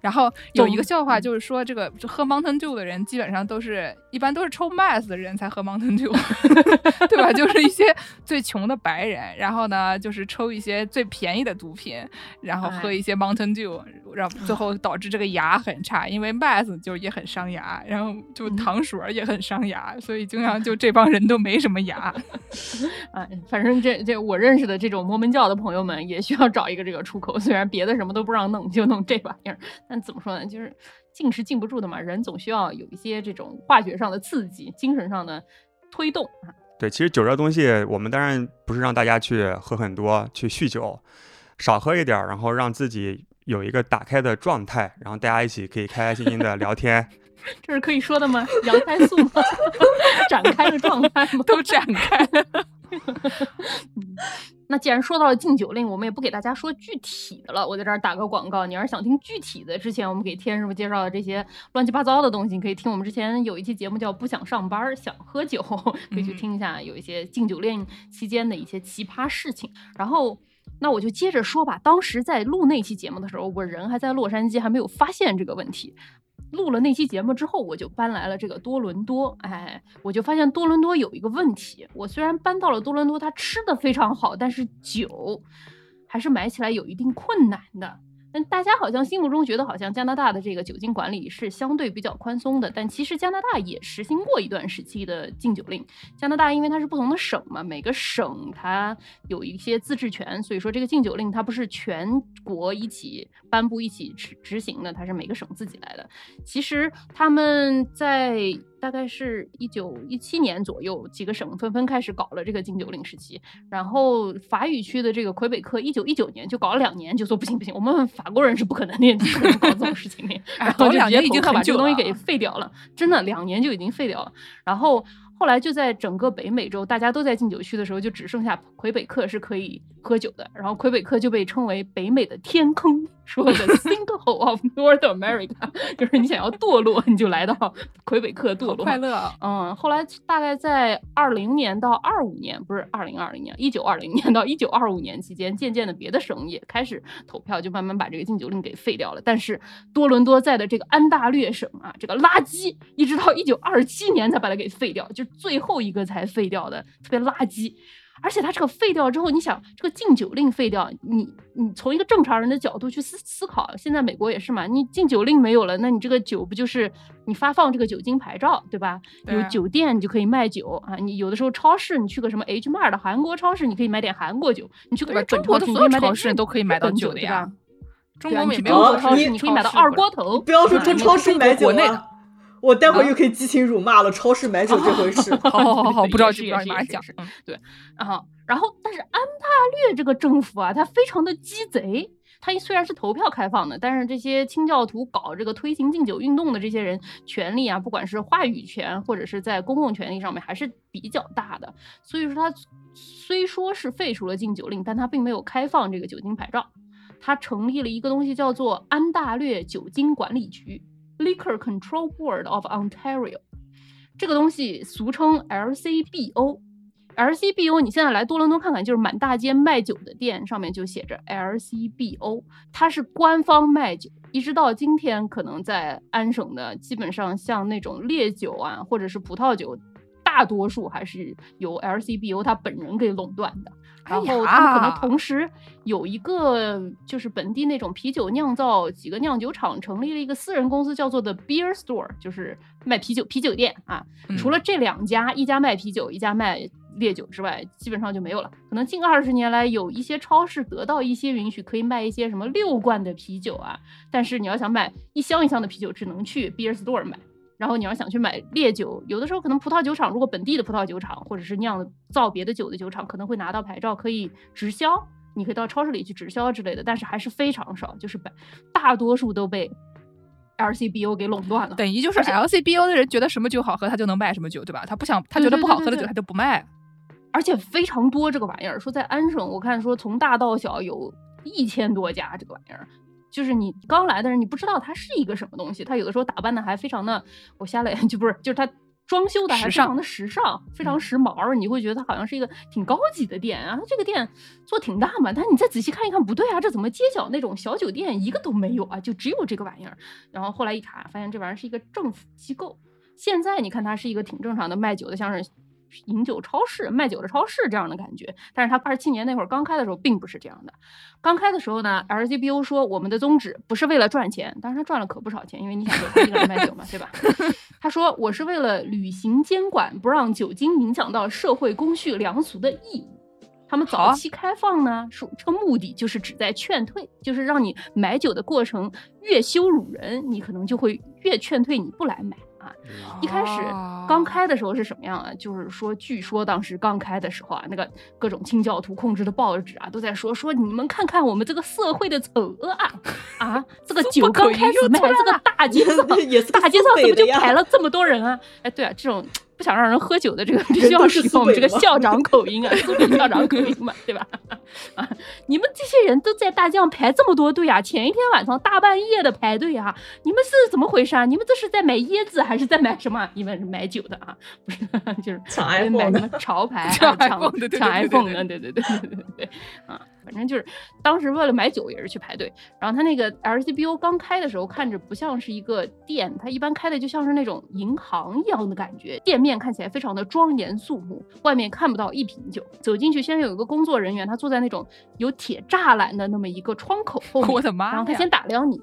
然后有一个笑话就是说，这个喝 Mountain Dew 的人基本上都是一般都是抽 Mass 的人才喝 Mountain Dew，对吧？就是一些最穷的白人，然后呢就是抽一些最便宜的毒品，然后喝一些 Mountain Dew，然后最后导致这个牙很差，因为 Mass 就也很伤牙，然后就糖水也很伤牙，所以经常就这帮人都没什么牙。哎，反正这这我认识的这种摩门教的朋友们也需要找一个这个出口，虽然别的什么都不让弄，就弄这玩意儿，但怎么说呢，就是禁是禁不住的嘛，人总需要有一些这种化学上的刺激，精神上的推动啊。对，其实酒这东西，我们当然不是让大家去喝很多，去酗酒，少喝一点，然后让自己有一个打开的状态，然后大家一起可以开开心心的聊天。这是可以说的吗？羊胎素吗？展开的状态吗？都展开了。那既然说到了禁酒令，我们也不给大家说具体的了。我在这儿打个广告，你要是想听具体的，之前我们给天师傅介绍的这些乱七八糟的东西，你可以听我们之前有一期节目叫《不想上班想喝酒》，可以去听一下，有一些禁酒令期间的一些奇葩事情。然后，那我就接着说吧。当时在录那期节目的时候，我人还在洛杉矶，还没有发现这个问题。录了那期节目之后，我就搬来了这个多伦多。哎，我就发现多伦多有一个问题。我虽然搬到了多伦多，它吃的非常好，但是酒还是买起来有一定困难的。但大家好像心目中觉得，好像加拿大的这个酒精管理是相对比较宽松的。但其实加拿大也实行过一段时期的禁酒令。加拿大因为它是不同的省嘛，每个省它有一些自治权，所以说这个禁酒令它不是全国一起颁布、一起执执行的，它是每个省自己来的。其实他们在。大概是一九一七年左右，几个省纷纷开始搞了这个禁酒令时期。然后法语区的这个魁北克，一九一九年就搞了两年，就说不行不行，我们法国人是不可能的，不可能搞这种事情的。然后就直接把这个东西给废掉了，真的两年就已经废掉了。然后。后来就在整个北美洲，大家都在禁酒区的时候，就只剩下魁北克是可以喝酒的。然后魁北克就被称为北美的天坑，说的 sinkhole of North America，就是你想要堕落，你就来到魁北克堕落。快乐。嗯，后来大概在二零年到二五年，不是二零二零年，一九二零年到一九二五年期间，渐渐的别的省也开始投票，就慢慢把这个禁酒令给废掉了。但是多伦多在的这个安大略省啊，这个垃圾，一直到一九二七年才把它给废掉，就。最后一个才废掉的，特别垃圾。而且它这个废掉之后，你想这个禁酒令废掉，你你从一个正常人的角度去思思考，现在美国也是嘛，你禁酒令没有了，那你这个酒不就是你发放这个酒精牌照，对吧？有酒店你就可以卖酒啊，你有的时候超市你去个什么 H Mart 的韩国超市，你可以买点韩国酒，你去个日本超市，你可以买点市都可以买到酒的呀。中国美国超市你可以买到二锅头，不要说中超市买酒啊。我待会儿又可以激情辱骂了，超市买酒这回事。好好好好，不着急，不着急，马上讲。嗯，对。然后，然后，但是安大略这个政府啊，它非常的鸡贼。它虽然是投票开放的，但是这些清教徒搞这个推行禁酒运动的这些人，权利啊，不管是话语权或者是在公共权利上面，还是比较大的。所以说，它虽说是废除了禁酒令，但它并没有开放这个酒精牌照。它成立了一个东西，叫做安大略酒精管理局。Liquor Control Board of Ontario，这个东西俗称 LCBO。LCBO，你现在来多伦多看看，就是满大街卖酒的店上面就写着 LCBO，它是官方卖酒。一直到今天，可能在安省的，基本上像那种烈酒啊，或者是葡萄酒，大多数还是由 LCBO 他本人给垄断的。然后他们可能同时有一个，就是本地那种啤酒酿造几个酿酒厂成立了一个私人公司，叫做 The Beer Store，就是卖啤酒啤酒店啊。除了这两家，一家卖啤酒，一家卖烈酒之外，基本上就没有了。可能近二十年来，有一些超市得到一些允许，可以卖一些什么六罐的啤酒啊。但是你要想买一箱一箱的啤酒，只能去 Beer Store 买。然后你要想去买烈酒，有的时候可能葡萄酒厂如果本地的葡萄酒厂或者是酿造别的酒的酒厂可能会拿到牌照可以直销，你可以到超市里去直销之类的，但是还是非常少，就是百大多数都被 LCBO 给垄断了。等于就是 LCBO 的人觉得什么酒好喝，他就能卖什么酒，对吧？他不想他觉得不好喝的酒，他就不卖。而且非常多这个玩意儿，说在安省，我看说从大到小有一千多家这个玩意儿。就是你刚来的人，你不知道它是一个什么东西。它有的时候打扮的还非常的，我瞎了就不是，就是它装修的还非常的时尚，非常时髦。你会觉得它好像是一个挺高级的店啊。这个店做挺大嘛，但你再仔细看一看，不对啊，这怎么街角那种小酒店一个都没有啊？就只有这个玩意儿。然后后来一查，发现这玩意儿是一个政府机构。现在你看它是一个挺正常的卖酒的，像是。饮酒超市卖酒的超市这样的感觉，但是他二七年那会儿刚开的时候并不是这样的。刚开的时候呢，LGBO 说我们的宗旨不是为了赚钱，但是他赚了可不少钱，因为你想一个人卖酒嘛，对吧？他说我是为了履行监管不让酒精影响到社会公序良俗的义务。他们早期开放呢，说这个目的就是旨在劝退，就是让你买酒的过程越羞辱人，你可能就会越劝退你不来买。啊，一开始刚开的时候是什么样啊？就是说，据说当时刚开的时候啊，那个各种清教徒控制的报纸啊，都在说说你们看看我们这个社会的丑恶啊啊！这个 酒刚开始卖，这个 大街上大街上怎么就排了这么多人啊？哎，对啊，这种。不想让人喝酒的这个 必须要使用我们这个校长口音啊，苏北校长口音嘛，对吧？啊，你们这些人都在大街上排这么多队啊，前一天晚上大半夜的排队啊，你们是怎么回事啊？你们这是在买椰子还是在买什么？你们是买酒的啊？不是，就是抢 iPhone 的潮牌，抢抢 iPhone 的，对对对对对对，啊。反正就是当时为了买酒也是去排队，然后他那个 LCBO 刚开的时候看着不像是一个店，他一般开的就像是那种银行一样的感觉，店面看起来非常的庄严肃穆，外面看不到一瓶酒。走进去，先有一个工作人员，他坐在那种有铁栅栏的那么一个窗口后面，我的妈！然后他先打量你，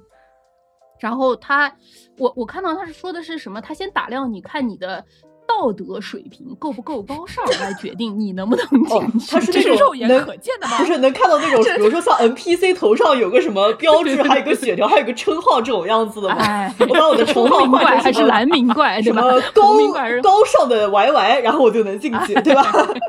然后他，我我看到他是说的是什么？他先打量你看你的。道德水平够不够高尚来决定你能不能进去？他是那种肉眼可见的吗？不是能看到那种，比如说像 NPC 头上有个什么标志，还有个血条，还有个称号这种样子的吗？我把我的 称号换成还是蓝名怪，什么高高尚的 YY，然后我就能进去，对吧？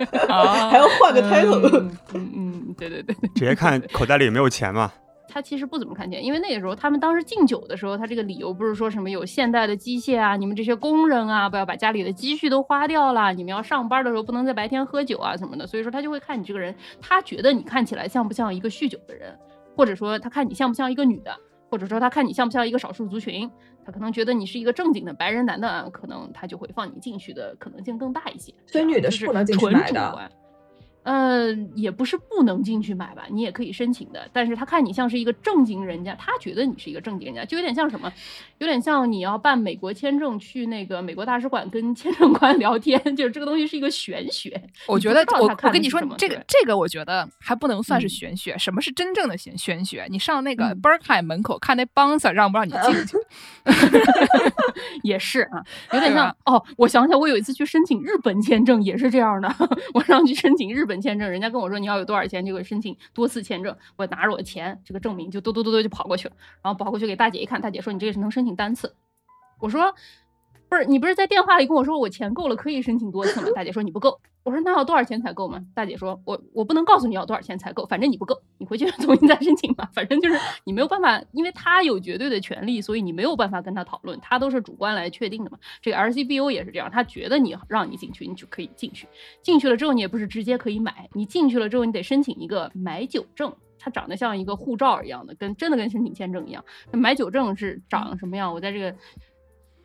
还要换个 title。嗯嗯，对对对，直接看口袋里有没有钱嘛。他其实不怎么看钱，因为那个时候他们当时敬酒的时候，他这个理由不是说什么有现代的机械啊，你们这些工人啊，不要把家里的积蓄都花掉了，你们要上班的时候不能在白天喝酒啊什么的，所以说他就会看你这个人，他觉得你看起来像不像一个酗酒的人，或者说他看你像不像一个女的，或者说他看你像不像一个少数族群，他可能觉得你是一个正经的白人男的，可能他就会放你进去的可能性更大一些。所以女的是不能进去买的。嗯，也不是不能进去买吧，你也可以申请的。但是他看你像是一个正经人家，他觉得你是一个正经人家，就有点像什么，有点像你要办美国签证去那个美国大使馆跟签证官 聊天，就是这个东西是一个玄学。我觉得我我跟你说，这个这个我觉得还不能算是玄学。什么是真正的玄玄学？你上那个 Berkeley 门口看那 bouncer 让不让你进去？也是啊，有点像哦。我想起来，我有一次去申请日本签证也是这样的，我上去申请日。本本签证，人家跟我说你要有多少钱就可以申请多次签证。我拿着我的钱，这个证明就嘟嘟嘟嘟就跑过去了，然后跑过去给大姐一看，大姐说你这个是能申请单次。我说不是，你不是在电话里跟我说我钱够了可以申请多次吗？大姐说你不够。我说那要多少钱才够吗？大姐说，我我不能告诉你要多少钱才够，反正你不够，你回去 重新再申请吧。反正就是你没有办法，因为他有绝对的权利，所以你没有办法跟他讨论，他都是主观来确定的嘛。这个 RCBO 也是这样，他觉得你让你进去，你就可以进去。进去了之后，你也不是直接可以买，你进去了之后，你得申请一个买酒证，它长得像一个护照一样的，跟真的跟申请签证一样。那买酒证是长什么样？我在这个。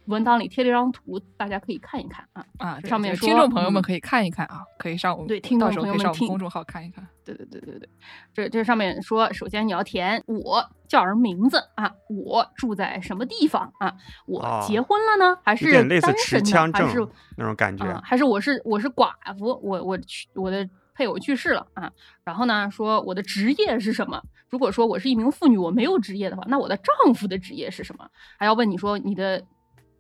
文档里贴了一张图，大家可以看一看啊啊！上面听众朋友们可以看一看啊，可以上我们对听众朋友们听公众号看一看。对对对对对，这这上面说，首先你要填我叫什么名字啊，我住在什么地方啊，我结婚了呢，还是单身呢？还是那种感觉？还是我是我是寡妇，我我去我的配偶去世了啊，然后呢说我的职业是什么？如果说我是一名妇女，我没有职业的话，那我的丈夫的职业是什么？还要问你说你的。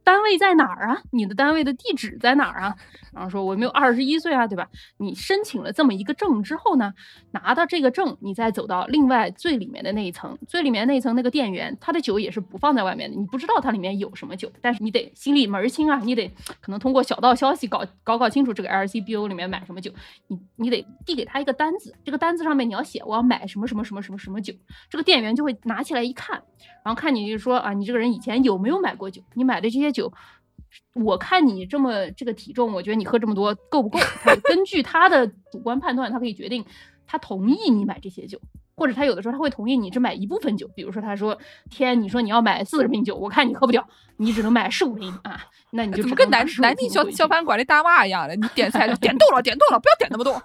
单位在哪儿啊？你的单位的地址在哪儿啊？然后说我没有二十一岁啊，对吧？你申请了这么一个证之后呢，拿到这个证，你再走到另外最里面的那一层，最里面那一层那个店员，他的酒也是不放在外面的，你不知道它里面有什么酒，但是你得心里门清啊，你得可能通过小道消息搞搞搞清楚这个 LCBO 里面买什么酒，你你得递给他一个单子，这个单子上面你要写我要买什么什么什么什么什么酒，这个店员就会拿起来一看。然后看你就说啊，你这个人以前有没有买过酒？你买的这些酒，我看你这么这个体重，我觉得你喝这么多够不够？根据他的主观判断，他可以决定他同意你买这些酒。或者他有的时候他会同意你只买一部分酒，比如说他说天，你说你要买四十瓶酒，我看你喝不掉，你只能买十五瓶啊，那你就怎么跟南南京小小饭馆的大妈一样的？你点菜就点 多了，点多了，不要点那么多。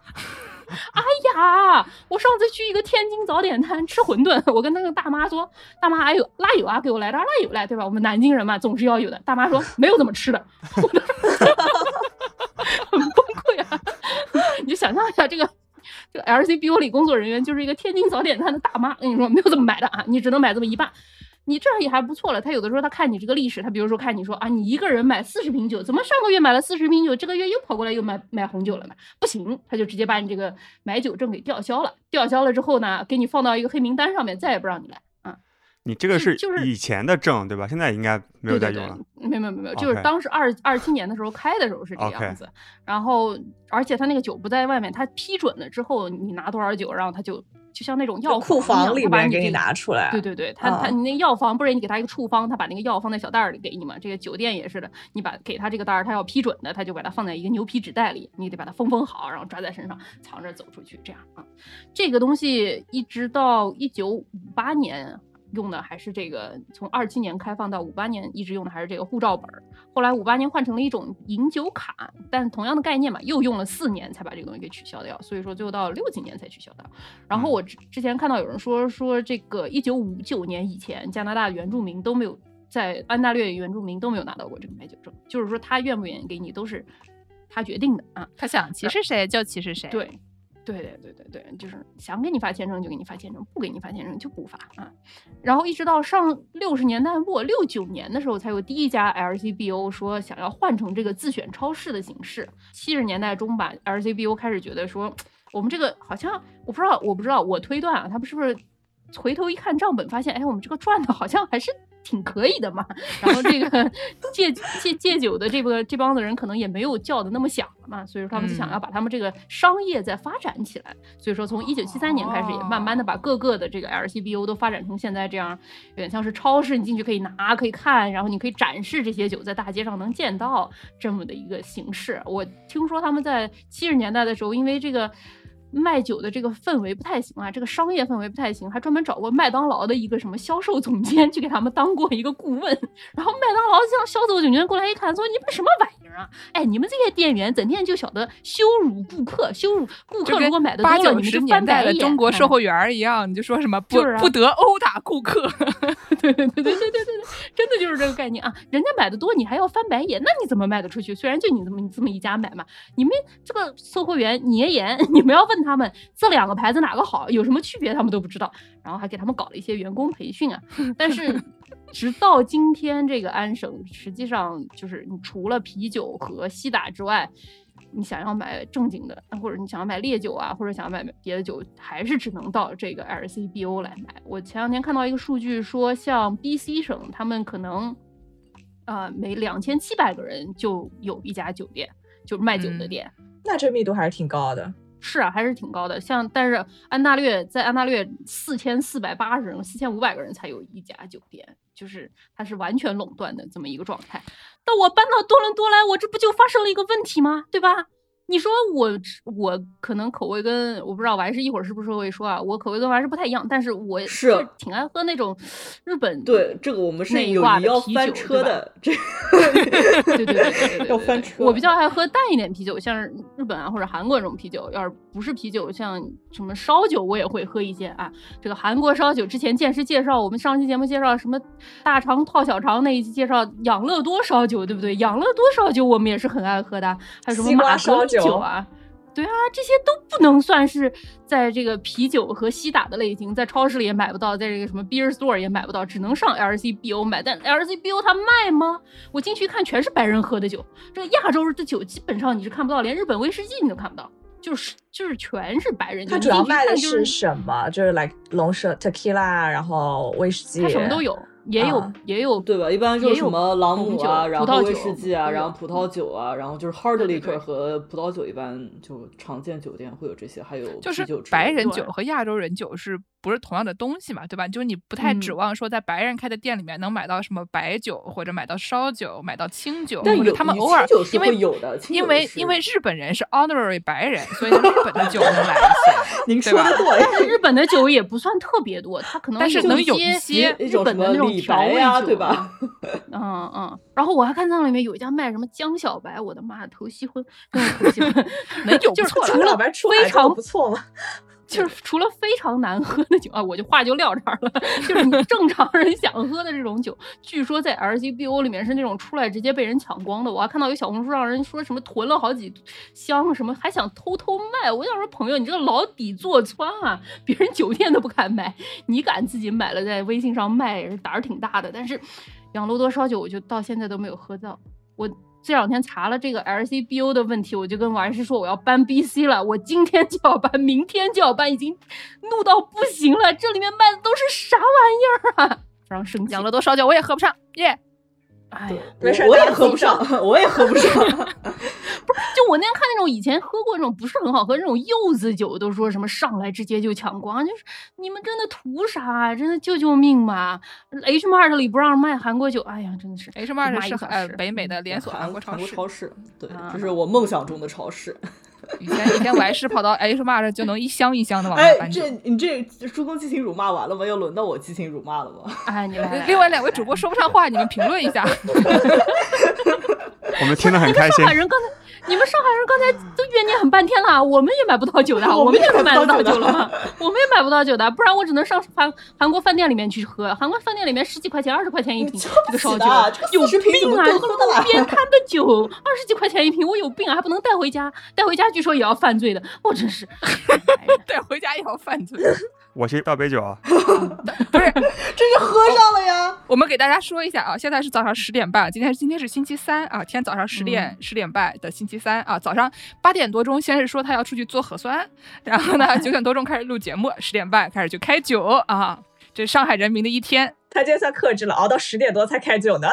哎呀，我上次去一个天津早点摊吃馄饨，我跟那个大妈说，大妈还有辣油啊，给我来点辣油来，对吧？我们南京人嘛，总是要有的。大妈说没有这么吃的，很崩溃啊！你就想象一下这个。这个 LCBO 里工作人员就是一个天津早点摊的大妈，跟你说没有这么买的啊，你只能买这么一半。你这也还不错了。他有的时候他看你这个历史，他比如说看你说啊，你一个人买四十瓶酒，怎么上个月买了四十瓶酒，这个月又跑过来又买买红酒了呢？不行，他就直接把你这个买酒证给吊销了。吊销了之后呢，给你放到一个黑名单上面，再也不让你来。你这个是就是以前的证对吧？现在应该没有在用了。没有没有没有，就是当时二二七年的时候开的时候是这样子。然后，而且他那个酒不在外面，他批准了之后，你拿多少酒，然后他就就像那种药库房里面给你拿出来。对对对，他他你那药方不是你给他一个处方，他把那个药放在小袋儿里给你嘛。这个酒店也是的，你把给他这个袋儿，他要批准的，他就把它放在一个牛皮纸袋里，你得把它封封好，然后抓在身上，藏着走出去，这样啊。这个东西一直到一九五八年。用的还是这个，从二七年开放到五八年一直用的还是这个护照本儿。后来五八年换成了一种饮酒卡，但同样的概念嘛，又用了四年才把这个东西给取消掉。所以说最后到六几年才取消掉。然后我之之前看到有人说说这个一九五九年以前加拿大原住民都没有在安大略原住民都没有拿到过这个买酒证，就是说他愿不愿意给你都是他决定的啊，他想歧视谁就歧视谁。对。对对对对对，就是想给你发签证就给你发签证，不给你发签证就不发啊。然后一直到上六十年代末六九年的时候，才有第一家 LCBO 说想要换成这个自选超市的形式。七十年代中吧，LCBO 开始觉得说，我们这个好像我不知道，我不知道，我推断啊，他们是不是回头一看账本，发现哎，我们这个赚的好像还是。挺可以的嘛，然后这个 戒戒戒酒的这个这帮子人可能也没有叫的那么响了嘛，所以说他们就想要把他们这个商业再发展起来，所以说从一九七三年开始也慢慢的把各个的这个 LCBO 都发展成现在这样，有点像是超市，你进去可以拿可以看，然后你可以展示这些酒，在大街上能见到这么的一个形式。我听说他们在七十年代的时候，因为这个。卖酒的这个氛围不太行啊，这个商业氛围不太行，还专门找过麦当劳的一个什么销售总监去给他们当过一个顾问。然后麦当劳像销售总监过来一看，说你们什么玩意儿啊？哎，你们这些店员整天就晓得羞辱顾客，羞辱顾客。如果买的多了，你们就翻白眼。中国售货员一样，你就说什么不不得殴打顾客。对对对对对对对对，真的就是这个概念啊！人家买的多，你还要翻白眼，那你怎么卖得出去？虽然就你这么你这么一家买嘛，你们这个售货员捏严，你们要问。他们这两个牌子哪个好，有什么区别，他们都不知道。然后还给他们搞了一些员工培训啊。但是直到今天，这个安省实际上就是你除了啤酒和西打之外，你想要买正经的，或者你想要买烈酒啊，或者想要买别的酒，还是只能到这个 LCBO 来买。我前两天看到一个数据说，像 BC 省，他们可能呃每两千七百个人就有一家酒店，就是卖酒的店。那这密度还是挺高的。是啊，还是挺高的。像但是安大略在安大略四千四百八十人、四千五百个人才有一家酒店，就是它是完全垄断的这么一个状态。但我搬到多伦多来，我这不就发生了一个问题吗？对吧？你说我我可能口味跟我不知道我还是一会儿是不是会说啊，我口味跟还是不太一样，但是我是挺爱喝那种日本对这个我们是有要翻车的，这 对对对对对要翻车。我比较爱喝淡一点啤酒，像日本啊或者韩国这种啤酒，要是不是啤酒，像什么烧酒我也会喝一些啊。这个韩国烧酒之前见识介绍，我们上期节目介绍什么大肠套小肠那一期介绍养乐多烧酒，对不对？养乐多烧酒我们也是很爱喝的，还有什么马烧酒。酒啊，对啊，这些都不能算是在这个啤酒和西打的类型，在超市里也买不到，在这个什么 beer store 也买不到，只能上 LCBO 买。但 LCBO 它卖吗？我进去一看，全是白人喝的酒。这个亚洲的酒基本上你是看不到，连日本威士忌你都看不到，就是就是全是白人。他主要卖的是什么？就是 like 龙舌 tequila，然后威士忌，它什么都有。也有也有对吧？一般就是什么朗姆啊，然后威士忌啊，然后葡萄酒啊，然后就是 hard liquor 和葡萄酒，一般就常见酒店会有这些，还有就是白人酒和亚洲人酒是。不是同样的东西嘛，对吧？就是你不太指望说在白人开的店里面能买到什么白酒，或者买到烧酒，买到清酒。但他们偶尔因为有的，因为因为日本人是 honorary 白人，所以日本的酒能买一些。您说的对，但是日本的酒也不算特别多，它可能但是能有一些日本的那种调味酒，对吧？嗯嗯。然后我还看到里面有一家卖什么江小白，我的妈，头吸昏，头吸昏，没有就是除了非常不错嘛。就是除了非常难喝的酒啊，我就话就撂这儿了。就是你正常人想喝的这种酒，据说在 LCBO 里面是那种出来直接被人抢光的。我还看到有小红书上人说什么囤了好几箱，什么还想偷偷卖。我想说朋友，你这个牢底坐穿啊，别人酒店都不敢买，你敢自己买了在微信上卖，也是胆儿挺大的。但是养乐多烧酒，我就到现在都没有喝到。我。这两天查了这个 LCBO 的问题，我就跟王师说我要搬 BC 了，我今天就要搬，明天就要搬，已经怒到不行了。这里面卖的都是啥玩意儿啊？非常生气。养乐多烧酒我也喝不上，耶。哎呀，没事，我也喝不上，我也喝不上。不是，就我那天看那种以前喝过那种不是很好喝那种柚子酒，都说什么上来直接就抢光，就是你们真的图啥？真的救救命吧！H Mart 里不让卖韩国酒，哎呀，真的是 H Mart 是呃北美的连锁韩国超市，超市，对，这是我梦想中的超市。以前以前我还是跑到 H Mart 就能一箱一箱的往外搬。哎，这你这助攻激情辱骂完了吗？要轮到我激情辱骂了吗？哎，你来。另外两位主播说不上话，你们评论一下。我们听得很开心。上海人刚才，你们上海人刚才都怨念很半天了，我们也买不到酒的，我们也买不到酒了，我们也买不到酒的，不然我只能上韩韩国饭店里面去喝。韩国饭店里面十几块钱、二十块钱一瓶这个烧酒，有病啊！这个路边摊的酒二十几块钱一瓶，我有病啊！还不能带回家，带回家据说也要犯罪的，我真是 对回家也要犯罪。我去倒杯酒啊！不是，这是喝上了呀。我们给大家说一下啊，现在是早上十点半，今天今天是星期三啊，天早上十点十点半的星期三啊，早上八点多钟先是说他要出去做核酸，然后呢 九点多钟开始录节目，十点半开始就开酒啊，这是上海人民的一天。他今天算克制了，熬到十点多才开酒呢。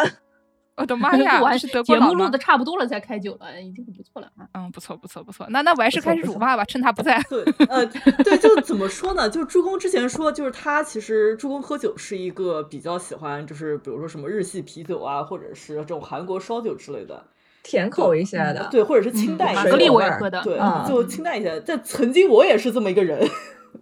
我的妈呀！我还是德国节目录的差不多了才开酒了，已经很不错了啊。嗯，不错不错不错。那那我还是开始辱骂吧，趁他不在。对，呃，对，就怎么说呢？就助攻之前说，就是他其实助攻喝酒是一个比较喜欢，就是比如说什么日系啤酒啊，或者是这种韩国烧酒之类的，甜口一些的，对，或者是清淡一些。格力我也喝的，对，就清淡一些。在曾经我也是这么一个人。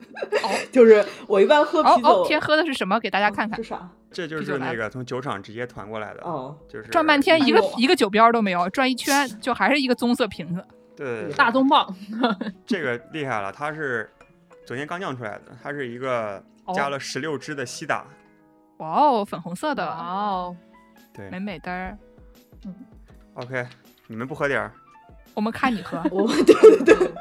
就是我一般喝啤酒。天喝的是什么？给大家看看。是啥？这就是那个从酒厂直接团过来的。哦，就是转半天一个一个酒标都没有，转一圈 就还是一个棕色瓶子。对，大棕棒。这个厉害了，它是昨天刚酿出来的，它是一个加了十六支的西打。哇哦，粉红色的哦，对，美美的。嗯，OK，你们不喝点儿？我们看你喝。我，对对对。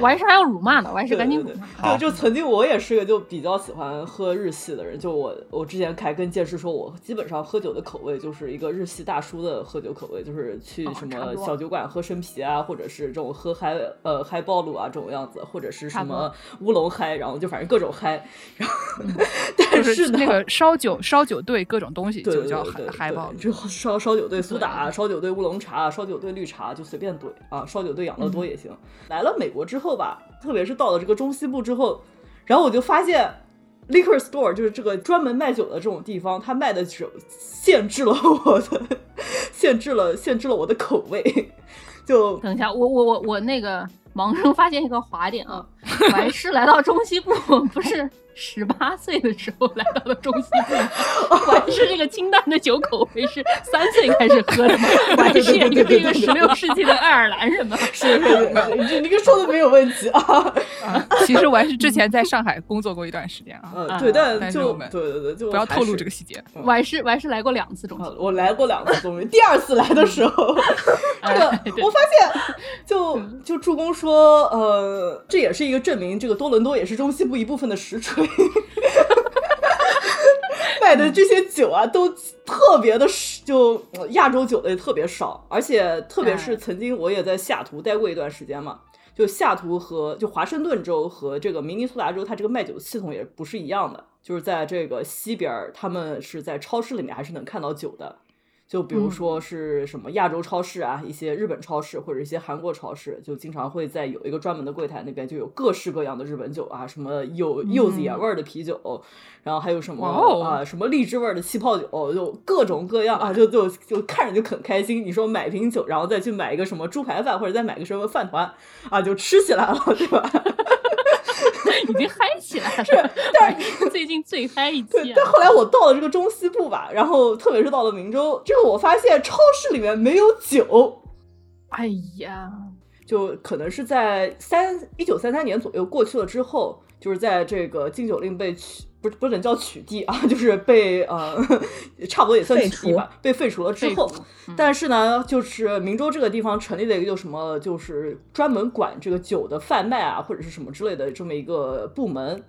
我还是还要辱骂呢，我还是赶紧辱骂。对，就曾经我也是个就比较喜欢喝日系的人，就我我之前还跟剑师说，我基本上喝酒的口味就是一个日系大叔的喝酒口味，就是去什么小酒馆喝生啤啊，或者是这种喝嗨呃嗨暴露啊这种样子，或者是什么乌龙嗨，然后就反正各种嗨。然后，但是那个烧酒烧酒兑各种东西就叫嗨暴露，就烧烧酒兑苏打，烧酒兑乌龙茶，烧酒兑绿茶就随便兑啊，烧酒兑养乐多也行。来了美国之后吧。特别是到了这个中西部之后，然后我就发现，liquor store 就是这个专门卖酒的这种地方，它卖的酒限制了我的，限制了限制了我的口味。就等一下，我我我我那个盲生发现一个滑点啊，我还是来到中西部，不是。十八岁的时候来到了中西部，还是这个清淡的酒口味是三岁开始喝的吗？还是一个这个十六世纪的爱尔兰人吗？是，你你个说的没有问题啊。其实我还是之前在上海工作过一段时间啊。对，但就对对对，就不要透露这个细节。我还是我还是来过两次中西，我来过两次中西。第二次来的时候，这个我发现，就就助攻说，呃，这也是一个证明，这个多伦多也是中西部一部分的实锤。卖的这些酒啊，都特别的就亚洲酒类特别少，而且特别是曾经我也在西雅图待过一段时间嘛，就下图和就华盛顿州和这个明尼苏达州，它这个卖酒系统也不是一样的。就是在这个西边，他们是在超市里面还是能看到酒的。就比如说是什么亚洲超市啊，一些日本超市或者一些韩国超市，就经常会在有一个专门的柜台那边就有各式各样的日本酒啊，什么有柚子盐味儿的啤酒，然后还有什么啊什么荔枝味儿的气泡酒，就各种各样啊，就就就看着就很开心。你说买瓶酒，然后再去买一个什么猪排饭，或者再买个什么饭团啊，就吃起来了，对吧？已经嗨起来了，但是最近最嗨一期。但后来我到了这个中西部吧，然后特别是到了明州，这个我发现超市里面没有酒。哎呀，就可能是在三一九三三年左右过去了之后，就是在这个禁酒令被取。不不能叫取缔啊，就是被呃，差不多也算取缔吧，被废除了之后，但是呢，就是明州这个地方成立了一个什么，就是专门管这个酒的贩卖啊，或者是什么之类的这么一个部门。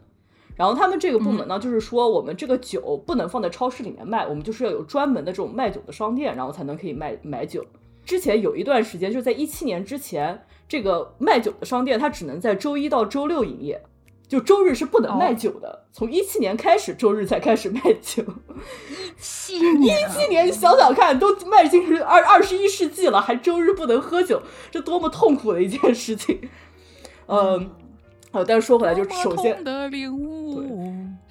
然后他们这个部门呢，就是说我们这个酒不能放在超市里面卖，我们就是要有专门的这种卖酒的商店，然后才能可以卖买酒。之前有一段时间，就是在一七年之前，这个卖酒的商店它只能在周一到周六营业。就周日是不能卖酒的，从一七年开始，周日才开始卖酒。一七年，一七年，想想看，都迈进二二十一世纪了，还周日不能喝酒，这多么痛苦的一件事情。嗯，好，但是说回来，就首先。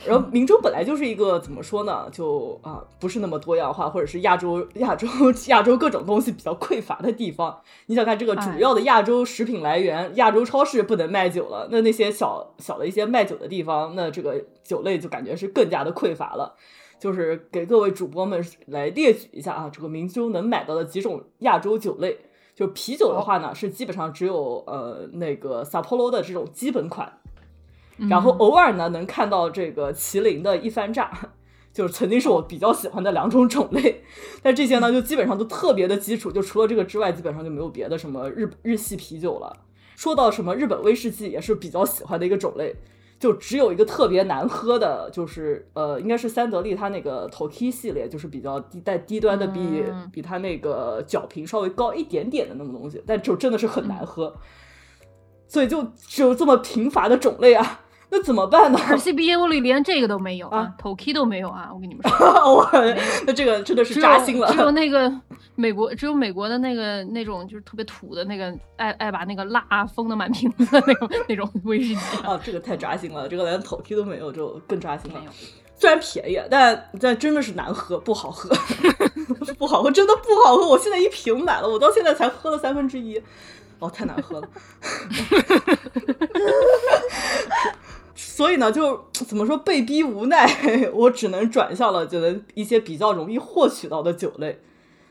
然后明州本来就是一个怎么说呢，就啊不是那么多样化，或者是亚洲亚洲亚洲各种东西比较匮乏的地方。你想看这个主要的亚洲食品来源，亚洲超市不能卖酒了，那那些小小的一些卖酒的地方，那这个酒类就感觉是更加的匮乏了。就是给各位主播们来列举一下啊，这个明州能买到的几种亚洲酒类，就啤酒的话呢，是基本上只有呃那个 Sapporo 的这种基本款。然后偶尔呢，能看到这个麒麟的一番炸，就是曾经是我比较喜欢的两种种类。但这些呢，就基本上都特别的基础，就除了这个之外，基本上就没有别的什么日日系啤酒了。说到什么日本威士忌，也是比较喜欢的一个种类，就只有一个特别难喝的，就是呃，应该是三得利它那个 Toki 系列，就是比较低带低端的，比比它那个角瓶稍微高一点点的那种东西，但就真的是很难喝。所以就只有这么贫乏的种类啊。那怎么办呢？二 C B A 屋里连这个都没有啊，Toki 都没有啊！我跟你们说，我那这个真的是扎心了。只有那个美国，只有美国的那个那种就是特别土的那个，爱爱把那个蜡封的满瓶子的那种那种威士忌啊，这个太扎心了。这个连 Toki 都没有，就更扎心了。虽然便宜，但但真的是难喝，不好喝，不好喝，真的不好喝。我现在一瓶买了，我到现在才喝了三分之一，哦，太难喝了。所以呢，就怎么说被逼无奈，我只能转向了，觉得一些比较容易获取到的酒类。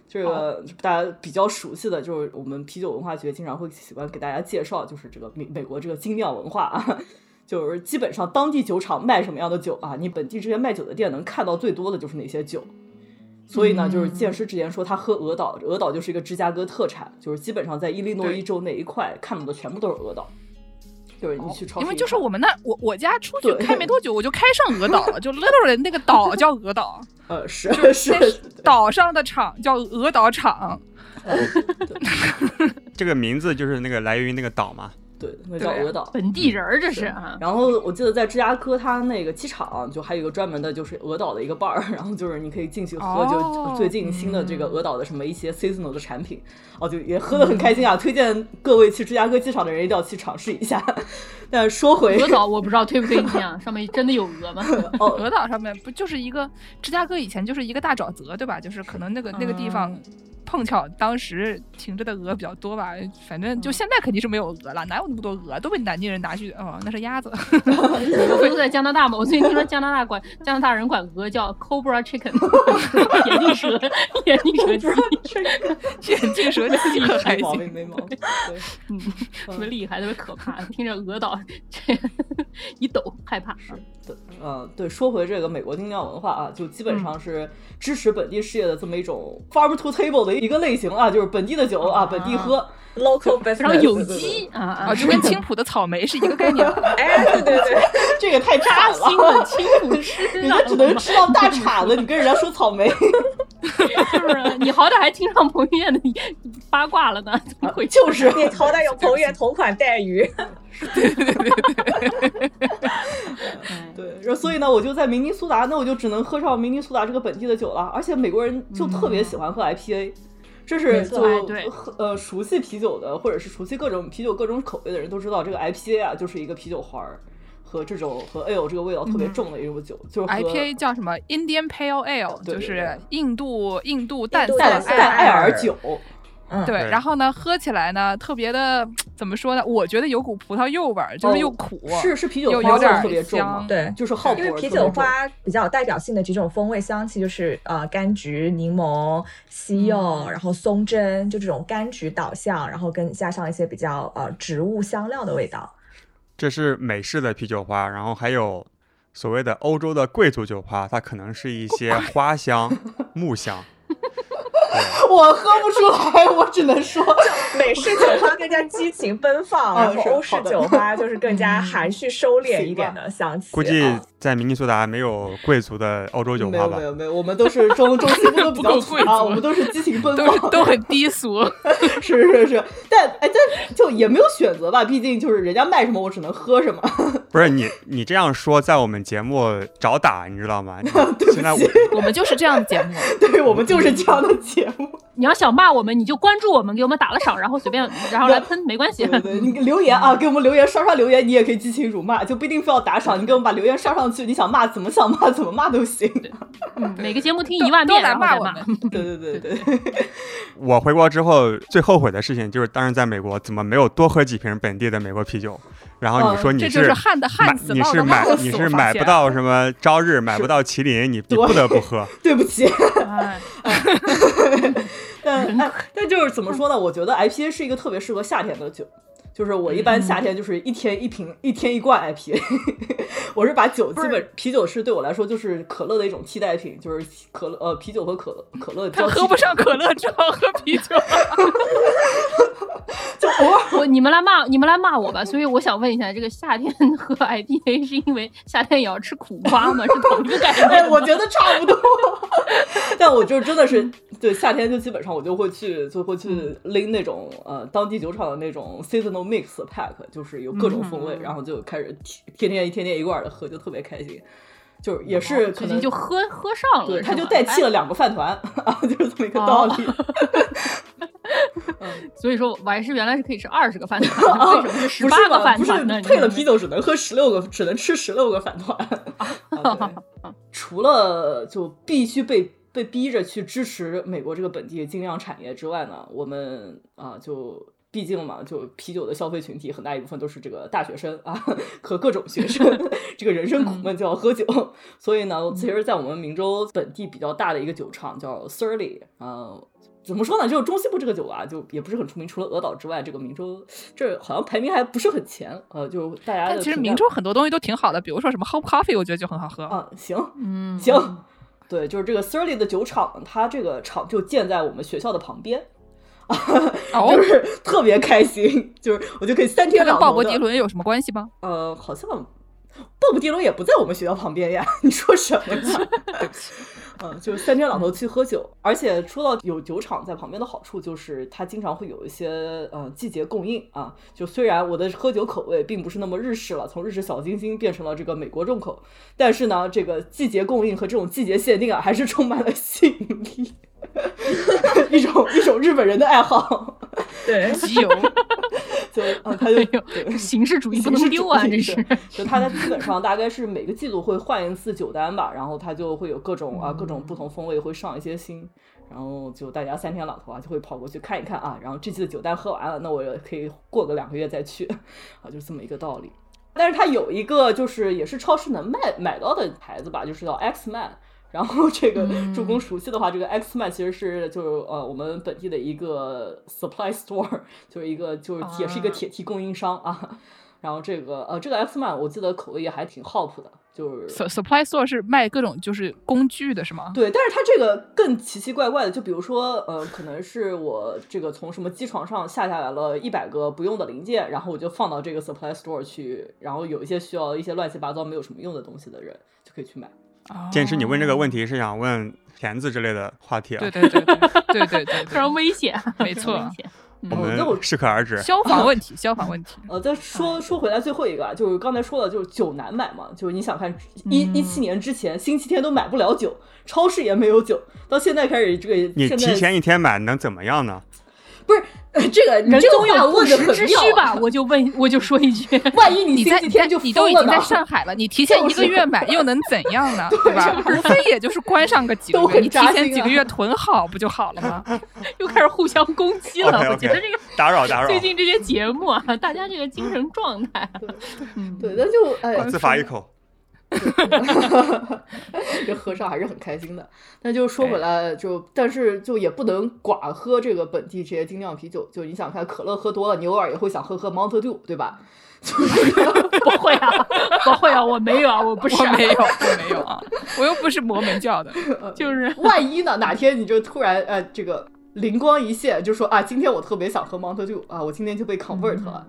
这个大家比较熟悉的就是我们啤酒文化学经常会喜欢给大家介绍，就是这个美美国这个精酿文化啊，就是基本上当地酒厂卖什么样的酒啊，你本地这些卖酒的店能看到最多的就是哪些酒。所以呢，就是剑师之前说他喝鹅岛，鹅岛就是一个芝加哥特产，就是基本上在伊利诺伊州那一块看到的全部都是鹅岛。就是你去超市，因为就是我们那我我家出去开没多久，我就开上鹅岛了，就 literally 那个岛叫鹅岛，呃是是岛上的厂叫鹅岛厂，这个名字就是那个来源于那个岛嘛。对，那叫鹅岛，本地人儿这是啊。然后我记得在芝加哥，它那个机场就还有一个专门的，就是鹅岛的一个 bar，然后就是你可以进去喝，就最近新的这个鹅岛的什么一些 seasonal 的产品，哦，就也喝的很开心啊。推荐各位去芝加哥机场的人一定要去尝试一下。但说回鹅岛，我不知道推不推荐啊？上面真的有鹅吗？哦，鹅岛上面不就是一个芝加哥以前就是一个大沼泽，对吧？就是可能那个那个地方。碰巧当时停着的鹅比较多吧，反正就现在肯定是没有鹅了，哪有那么多鹅？都被南京人拿去，哦，那是鸭子。我住在加拿大嘛，我最近听说加拿大管 加拿大人管鹅叫 cobra chicken，眼镜蛇，眼镜蛇鸡，眼镜蛇鸡还行，没毛病，没毛病。嗯，特别厉害，特别可怕，听着鹅岛这一抖害怕。是对，呃，对，说回这个美国精酿文化啊，就基本上是支持本地事业的这么一种 farm to table 的。一个类型啊，就是本地的酒啊，本地喝，local，然后有机啊啊，就跟青浦的草莓是一个概念。哎，对对对，这个太扎心了，青浦吃，人家只能吃到大碴子，你跟人家说草莓。是不是？你好歹还听上彭于晏的八卦了呢，怎么回？就是你好歹有彭于晏同款待遇。对对对对对。对，所以呢，我就在明尼苏达，那我就只能喝上明尼苏达这个本地的酒了。而且美国人就特别喜欢喝 IPA，这是就呃熟悉啤酒的，或者是熟悉各种啤酒各种口味的人都知道，这个 IPA 啊，就是一个啤酒花儿。和这种和 ale 这个味道特别重的一种酒，就是 IPA 叫什么 Indian Pale Ale，就是印度印度淡淡艾尔酒。对，然后呢，喝起来呢，特别的 怎么说呢？我觉得有股葡萄柚味儿，就是又苦，是是啤酒花有点特别重，对，就是好因为啤酒花比较有代表性的几种风味香气，就是呃柑橘、柠檬、西柚，然后松针，就这种柑橘导向，然后跟加上一些比较呃植物香料的味道。这是美式的啤酒花，然后还有所谓的欧洲的贵族酒花，它可能是一些花香、木香。我喝不出来，我只能说，美式酒花更加激情奔放，然后欧式酒花就是更加含蓄收敛一点的香气。估计在明尼苏达没有贵族的欧洲酒吧吧？没有没有，我们都是中中西部都比较 贵啊，我们都是激情奔放，都很低俗。是是是，但哎，但就也没有选择吧，毕竟就是人家卖什么，我只能喝什么。不是你你这样说，在我们节目找打，你知道吗？现在我我们就是这样的节目，对我们就是这样的节 目。你要想骂我们，你就关注我们，给我们打了赏，然后随便，然后来喷，没关系。对 对，你留言啊，给我们留言，刷刷留言，你也可以激情辱骂，就不一定非要打赏，你给我们把留言刷上去，你想骂怎么想骂怎么骂都行。每个节目听一万遍来骂我们。对对对对。我回国之后最后悔的事情就是当时在美国怎么没有多喝几瓶本地的美国啤酒。然后你说你是汉的汉子，你是买你是买不到什么朝日，买不到麒麟，你你不得不喝。对不起。但但就是怎么说呢？我觉得 IPA 是一个特别适合夏天的酒。就是我一般夏天就是一天一瓶，一天一罐 IPA。我是把酒基本啤酒是对我来说就是可乐的一种替代品，就是可乐呃啤酒和可乐可乐。他喝不上可乐，只好喝啤酒。就我我你们来骂你们来骂我吧。所以我想问一下，这个夏天喝 IPA 是因为夏天也要吃苦瓜吗？是同一个感觉？我觉得差不多。但我就真的是对夏天就基本上我就会去就会去拎那种呃当地酒厂的那种 seasonal。Mix pack 就是有各种风味，然后就开始天天一天天一罐的喝，就特别开心。就是也是可能就喝喝上了，对，他就代替了两个饭团啊，就是这么一个道理。所以说，我还是原来是可以吃二十个饭团，为什么是十八个饭团呢？配了啤酒只能喝十六个，只能吃十六个饭团。除了就必须被被逼着去支持美国这个本地精酿产业之外呢，我们啊就。毕竟嘛，就啤酒的消费群体很大一部分都是这个大学生啊和各种学生，这个人生苦闷就要喝酒。所以呢，其实，在我们明州本地比较大的一个酒厂叫 Surly，呃，怎么说呢？就是中西部这个酒啊，就也不是很出名。除了鹅岛之外，这个明州这好像排名还不是很前。呃，就大家其实明州很多东西都挺好的，比如说什么 Hop Coffee，我觉得就很好喝。啊，行，嗯，行，对，就是这个 Surly 的酒厂，它这个厂就建在我们学校的旁边。就是特别开心，就是我就可以三天两头鲍勃迪伦有什么关系吗？呃，好像鲍勃迪伦也不在我们学校旁边呀。你说什么呢？嗯，就是三天两头去喝酒，而且说到有酒厂在旁边的好处，就是它经常会有一些呃季节供应啊。就虽然我的喝酒口味并不是那么日式了，从日式小清新变成了这个美国重口，但是呢，这个季节供应和这种季节限定啊，还是充满了吸引力。一种一种日本人的爱好，对，集邮，就啊，他就形式主义不能丢啊，这是。就他在基本上大概是每个季度会换一次酒单吧，然后他就会有各种啊各种不同风味会上一些新，然后就大家三天两头啊就会跑过去看一看啊，然后这期的酒单喝完了，那我可以过个两个月再去啊，就这么一个道理。但是它有一个就是也是超市能卖买到的牌子吧，就是叫 X Man。然后这个助攻熟悉的话，这个 X Man 其实是就是呃我们本地的一个 supply store，就是一个就是也是一个铁梯供应商啊。然后这个呃这个 X Man 我记得口味也还挺 hop 的，就是 supply store 是卖各种就是工具的是吗？对，但是它这个更奇奇怪怪的，就比如说呃可能是我这个从什么机床上下下来了一百个不用的零件，然后我就放到这个 supply store 去，然后有一些需要一些乱七八糟没有什么用的东西的人就可以去买。剑师，你问这个问题是想问钳子之类的话题。对对对对对对对，非常危险，没错。我们适可而止。消防问题，消防问题。呃，再说说回来，最后一个啊就是刚才说的，就是酒难买嘛。就是你想看一一七年之前，星期天都买不了酒，超市也没有酒，到现在开始这个，你提前一天买能怎么样呢？不是。这个人总有不时之需吧？我就问，我就说一句，万一你在天就你都已经在上海了，你提前一个月买又能怎样呢？对吧？无非也就是关上个几个月，你提前几个月囤好不就好了吗？又开始互相攻击了，我觉得这个打扰打扰。最近这些节目啊，大家这个精神状态，对，那就哎，自罚一口。这和尚还是很开心的。那就说回来，就但是就也不能寡喝这个本地这些精酿啤酒。就你想看可乐喝多了，你偶尔也会想喝喝 Mountain Dew，对吧？不会啊，不会啊，我没有啊，我不是没有，我没有啊，我又不是摩门教的，就是万一呢？哪天你就突然呃这个。灵光一现，就说啊，今天我特别想喝 Dew 啊，我今天就被 convert 了，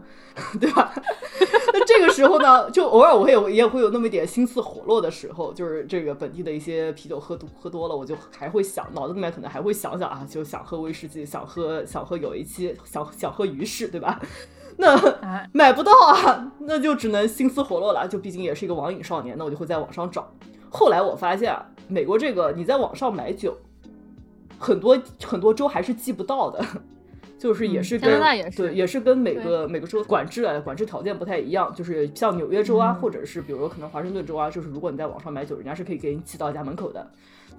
对吧？那这个时候呢，就偶尔我也也会有那么一点心思活络的时候，就是这个本地的一些啤酒喝多喝多了，我就还会想，脑子里面可能还会想想啊，就想喝威士忌，想喝想喝有一期，想 想喝鱼氏，对吧？那买不到啊，那就只能心思活络了，就毕竟也是一个网瘾少年，那我就会在网上找。后来我发现啊，美国这个你在网上买酒。很多很多州还是寄不到的，就是也是跟对也是跟每个每个州管制啊管制条件不太一样，就是像纽约州啊，或者是比如可能华盛顿州啊，就是如果你在网上买酒，人家是可以给你寄到家门口的。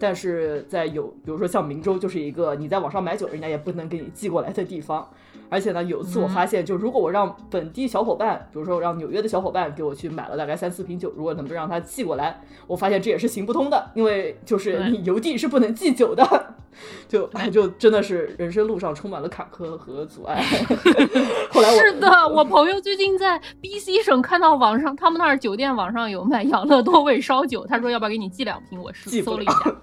但是在有比如说像明州，就是一个你在网上买酒，人家也不能给你寄过来的地方。而且呢，有一次我发现，就如果我让本地小伙伴，比如说让纽约的小伙伴给我去买了大概三四瓶酒，如果能不让他寄过来，我发现这也是行不通的，因为就是你邮递是不能寄酒的，就就真的是人生路上充满了坎坷和阻碍。后来是的，我朋友最近在 B C 省看到网上他们那儿酒店网上有卖养乐多味烧酒，他说要不要给你寄两瓶，我搜了一下。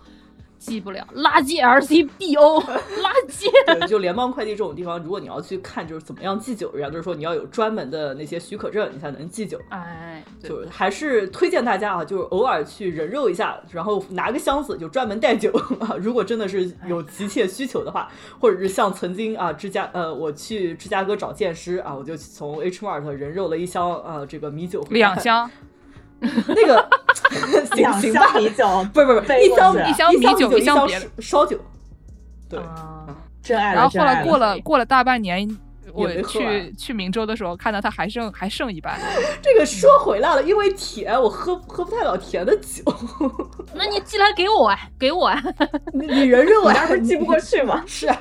寄不了，垃圾 LCBO，垃圾。就联邦快递这种地方，如果你要去看，就是怎么样寄酒，人家就是说你要有专门的那些许可证，你才能寄酒。哎，就还是推荐大家啊，就是偶尔去人肉一下，然后拿个箱子就专门带酒啊。如果真的是有急切需求的话，或者是像曾经啊，芝加呃，我去芝加哥找剑师啊，我就从 H Mart 人肉了一箱啊，这个米酒，两箱。那个 两箱米酒，不是不是一箱一箱米酒，一箱烧酒。对，真爱。然后后来过了 过了大半年，我去去明州的时候，看到它还剩还剩一半。这个说回来了，因为甜，我喝喝不太了甜的酒。那你寄来给我啊，给我啊！你你人肉啊，不是寄不过去吗？是啊。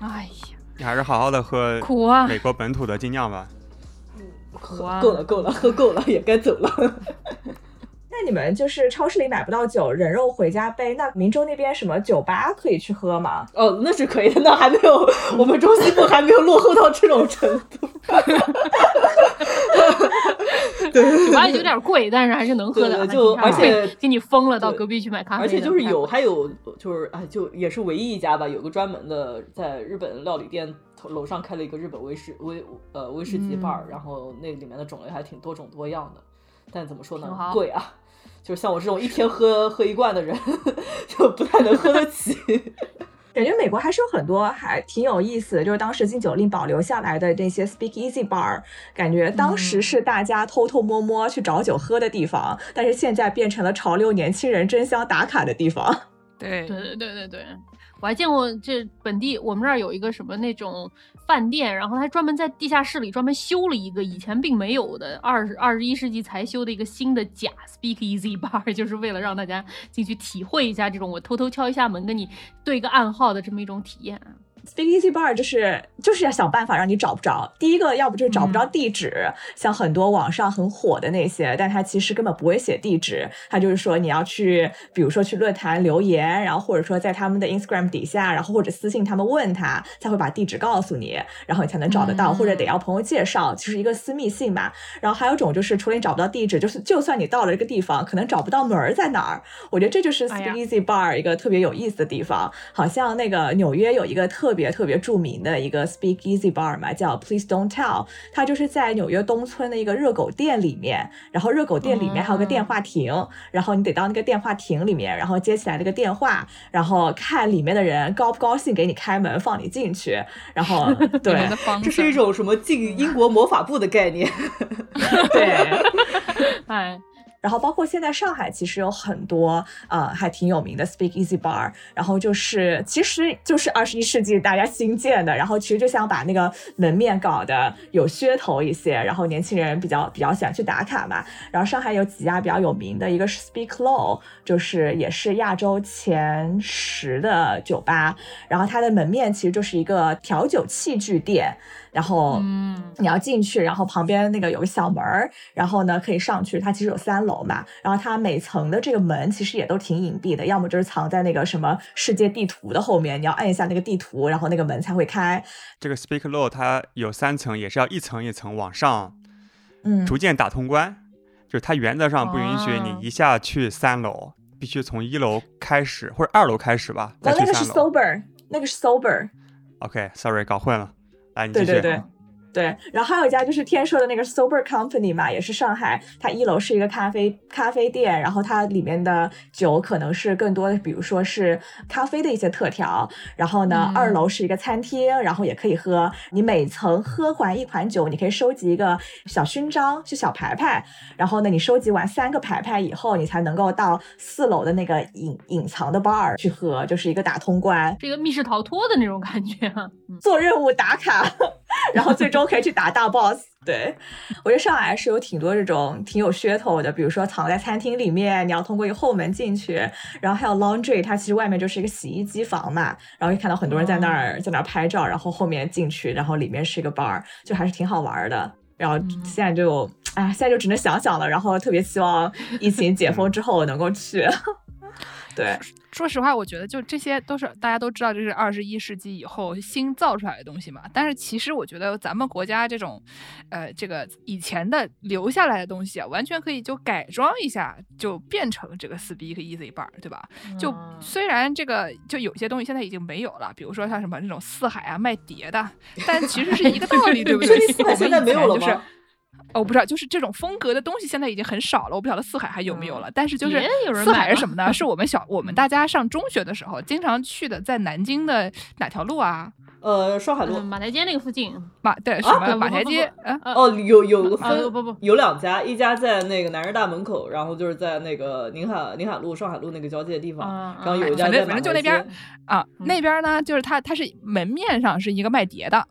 哎呀，你还是好好的喝苦啊，美国本土的精酿吧。够了，够了，喝够了，也该走了。那你们就是超市里买不到酒，人肉回家背。那明州那边什么酒吧可以去喝吗？哦，那是可以的。那还没有，我们中西部还没有落后到这种程度。对，酒吧有点贵，但是还是能喝的。就而且给你封了，到隔壁去买咖啡。而且就是有，还有就是哎，就也是唯一一家吧，有个专门的在日本料理店。楼上开了一个日本威士威呃威士忌 bar，然后那里面的种类还挺多种多样的，但怎么说呢，贵啊，就是像我这种一天喝喝一罐的人，就不太能喝得起。感觉美国还是有很多还挺有意思的，就是当时禁酒令保留下来的那些 speak easy bar，感觉当时是大家偷偷摸摸去找酒喝的地方，但是现在变成了潮流年轻人争相打卡的地方。对对对对对对。我还见过这本地，我们这儿有一个什么那种饭店，然后他专门在地下室里专门修了一个以前并没有的二十二十一世纪才修的一个新的假 Speak Easy Bar，就是为了让大家进去体会一下这种我偷偷敲一下门跟你对个暗号的这么一种体验。Speakeasy Bar 就是就是要想办法让你找不着。第一个，要不就是找不着地址，像很多网上很火的那些，但他其实根本不会写地址，他就是说你要去，比如说去论坛留言，然后或者说在他们的 Instagram 底下，然后或者私信他们问他，他会把地址告诉你，然后你才能找得到，或者得要朋友介绍，就是一个私密性嘛。然后还有种就是，除了你找不到地址，就是就算你到了这个地方，可能找不到门儿在哪儿。我觉得这就是 Speakeasy Bar 一个特别有意思的地方。好像那个纽约有一个特。特别特别著名的一个 Speak Easy Bar 嘛，叫 Please Don't Tell。它就是在纽约东村的一个热狗店里面，然后热狗店里面还有个电话亭，然后你得到那个电话亭里面，然后接起来那个电话，然后看里面的人高不高兴给你开门放你进去，然后 对，这是一种什么进英国魔法部的概念？对，哎。然后包括现在上海其实有很多呃还挺有名的 Speak Easy Bar，然后就是其实就是二十一世纪大家新建的，然后其实就想把那个门面搞得有噱头一些，然后年轻人比较比较喜欢去打卡嘛。然后上海有几家比较有名的，一个是 Speak Low，就是也是亚洲前十的酒吧，然后它的门面其实就是一个调酒器具店。然后，嗯，你要进去，然后旁边那个有个小门儿，然后呢可以上去。它其实有三楼嘛，然后它每层的这个门其实也都挺隐蔽的，要么就是藏在那个什么世界地图的后面，你要按一下那个地图，然后那个门才会开。这个 Speak Low 它有三层，也是要一层一层往上，嗯，逐渐打通关。就是它原则上不允许你一下去三楼，必须从一楼开始或者二楼开始吧。那个是 Sober，那个是 Sober。OK，Sorry，搞混了。对对对。对，然后还有一家就是天硕的那个 Sober Company 嘛，也是上海，它一楼是一个咖啡咖啡店，然后它里面的酒可能是更多的，比如说是咖啡的一些特调。然后呢，二楼是一个餐厅，然后也可以喝。你每层喝完一款酒，你可以收集一个小勋章，就小牌牌。然后呢，你收集完三个牌牌以后，你才能够到四楼的那个隐隐藏的 bar 去喝，就是一个打通关，是一个密室逃脱的那种感觉，做任务打卡，然后最终。可以去打大 boss，对我觉得上海是有挺多这种挺有噱头的，比如说藏在餐厅里面，你要通过一个后门进去，然后还有 laundry，它其实外面就是一个洗衣机房嘛，然后可以看到很多人在那儿在那儿拍照，然后后面进去，然后里面是一个 bar，就还是挺好玩的。然后现在就，哎，现在就只能想想了，然后特别希望疫情解封之后能够去。对，说实话，我觉得就这些都是大家都知道，这是二十一世纪以后新造出来的东西嘛。但是其实我觉得咱们国家这种，呃，这个以前的留下来的东西啊，完全可以就改装一下，就变成这个 Speak Easy Bar，对吧？就虽然这个就有些东西现在已经没有了，比如说像什么那种四海啊卖碟的，但其实是一个道理，对不对？四海现在没有了吗？我不知道，就是这种风格的东西现在已经很少了。我不晓得四海还有没有了，但是就是四海是什么呢？是我们小我们大家上中学的时候经常去的，在南京的哪条路啊？呃，上海路马台街那个附近，马对什么马台街？哦，有有个分不不有两家，一家在那个南师大门口，然后就是在那个宁海宁海路上海路那个交界的地方，然后有一家在反正就那边啊，那边呢就是它它是门面上是一个卖碟的，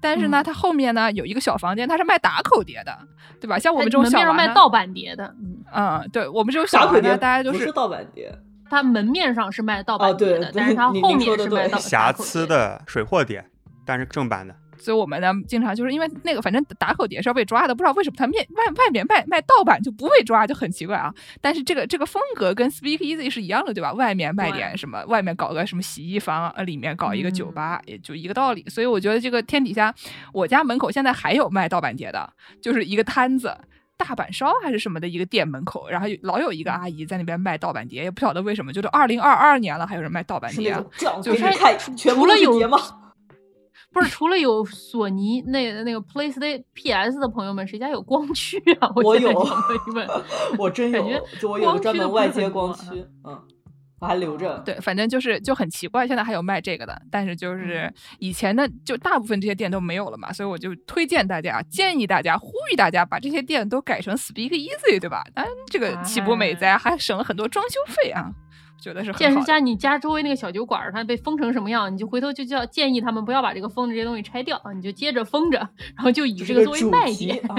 但是呢它后面呢有一个小房间，它是卖打口碟的，对吧？像我们这种小卖盗版碟的，嗯，对我们这种小口碟，大家就是盗版碟。它门面上是卖盗版碟的，但是它后面是卖瑕疵的水货碟，但是正版的。所以我们呢，经常就是因为那个，反正打口碟是要被抓的，不知道为什么它面外外面卖卖盗版就不被抓，就很奇怪啊。但是这个这个风格跟 Speak Easy 是一样的，对吧？外面卖点什么，外面搞个什么洗衣房，呃，里面搞一个酒吧，也就一个道理。所以我觉得这个天底下，我家门口现在还有卖盗版碟的，就是一个摊子。大阪烧还是什么的一个店门口，然后老有一个阿姨在那边卖盗版碟，也不晓得为什么，就是二零二二年了，还有人卖盗版碟，就是除了有 不是除了有索尼那那个 PlayStation PS 的朋友们，谁家有光驱啊？我有，我我真有，就我有专门外接光驱，嗯。我还留着，对，反正就是就很奇怪，现在还有卖这个的，但是就是以前的就大部分这些店都没有了嘛，所以我就推荐大家，建议大家，呼吁大家把这些店都改成 Speak Easy，对吧？嗯，这个岂不美哉？还省了很多装修费啊，觉得是。建是家你家周围那个小酒馆，它被封成什么样，你就回头就叫建议他们不要把这个封的这些东西拆掉啊，你就接着封着，然后就以这个作为卖点。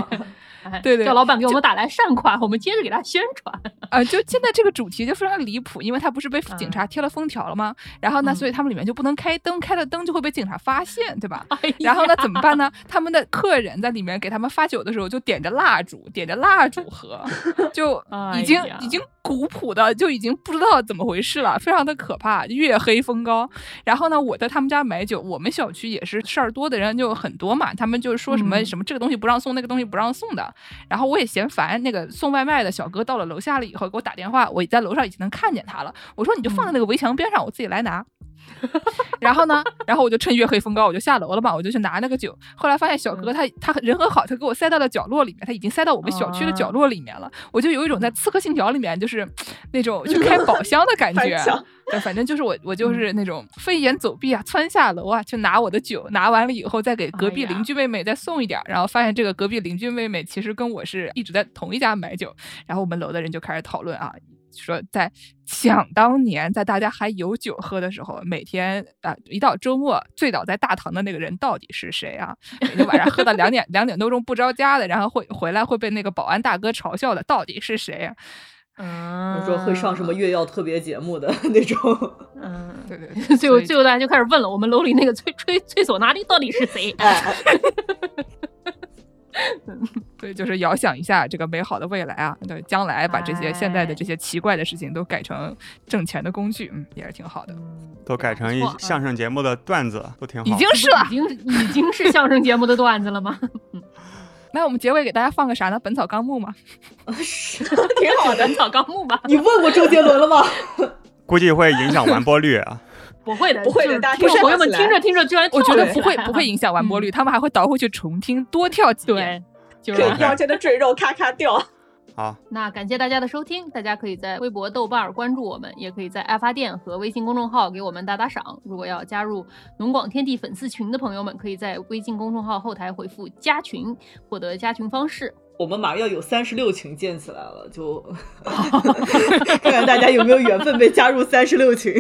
对对，叫老板给我们打来善款，我们接着给他宣传。啊，就现在这个主题就非常离谱，因为他不是被警察贴了封条了吗？然后呢，所以他们里面就不能开灯，开了灯就会被警察发现，对吧？然后呢，怎么办呢？他们的客人在里面给他们发酒的时候，就点着蜡烛，点着蜡烛喝，就已经已经古朴的就已经不知道怎么回事了，非常的可怕，月黑风高。然后呢，我在他们家买酒，我们小区也是事儿多的人就很多嘛，他们就说什么什么这个东西不让送，那个东西不让送的。然后我也嫌烦，那个送外卖的小哥到了楼下了以后给我打电话，我在楼上已经能看见他了。我说你就放在那个围墙边上，我自己来拿。然后呢，然后我就趁月黑风高，我就下楼了嘛，我就去拿那个酒。后来发现小哥他他人很好，他给我塞到了角落里面，他已经塞到我们小区的角落里面了。我就有一种在《刺客信条》里面就是那种去开宝箱的感觉。对，反正就是我我就是那种飞檐走壁啊，窜下楼啊，去拿我的酒，拿完了以后再给隔壁邻居妹妹再送一点。然后发现这个隔壁邻居妹妹其实跟我是一直在同一家买酒。然后我们楼的人就开始讨论啊。说在想当年，在大家还有酒喝的时候，每天啊一到周末醉倒在大堂的那个人到底是谁啊？每天晚上喝到两点两点多钟不着家的，然后会回来会被那个保安大哥嘲笑的，到底是谁啊？嗯，说会上什么月曜特别节目的 那种。嗯，对对。最后最后大家就开始问了，我们楼里那个吹吹吹唢呐的到底是谁？对，就是遥想一下这个美好的未来啊，对，将来把这些现在的这些奇怪的事情都改成挣钱的工具，嗯，也是挺好的。都改成一相声节目的段子，都挺好。已经是了，已经已经是相声节目的段子了吗？那我们结尾给大家放个啥呢？《本草纲目》吗？是，挺好的，《本草纲目》吧。你问过周杰伦了吗？估计会影响完播率啊。不会的，不会的，不是朋友们听着听着居然，我觉得不会不会影响完播率，他们还会倒回去重听，多跳几遍。就是腰间的赘肉咔咔掉。好，那感谢大家的收听，大家可以在微博、豆瓣关注我们，也可以在爱发电和微信公众号给我们打打赏。如果要加入农广天地粉丝群的朋友们，可以在微信公众号后台回复“加群”获得加群方式。我们马上要有三十六群建起来了，就看看大家有没有缘分被加入三十六群。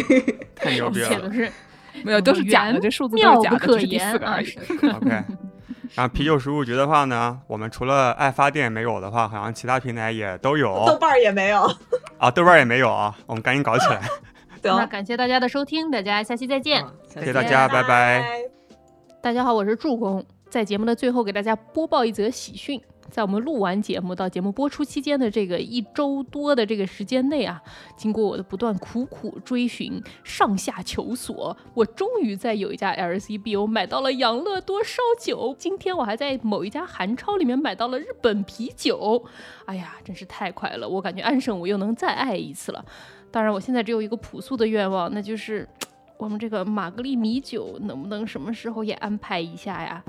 太牛逼了，没有，都是假的，这数字都是假的，可言而已。OK。然后啤酒食物局的话呢，我们除了爱发电没有的话，好像其他平台也都有。豆瓣也没有啊，豆瓣也没有啊，我们赶紧搞起来。那感谢大家的收听，大家下期再见。谢谢大家，拜拜。大家好，我是助攻，在节目的最后给大家播报一则喜讯。在我们录完节目到节目播出期间的这个一周多的这个时间内啊，经过我的不断苦苦追寻、上下求索，我终于在有一家 LCBO 买到了养乐多烧酒。今天我还在某一家韩超里面买到了日本啤酒。哎呀，真是太快了！我感觉安生我又能再爱一次了。当然，我现在只有一个朴素的愿望，那就是 我们这个玛格丽米酒能不能什么时候也安排一下呀？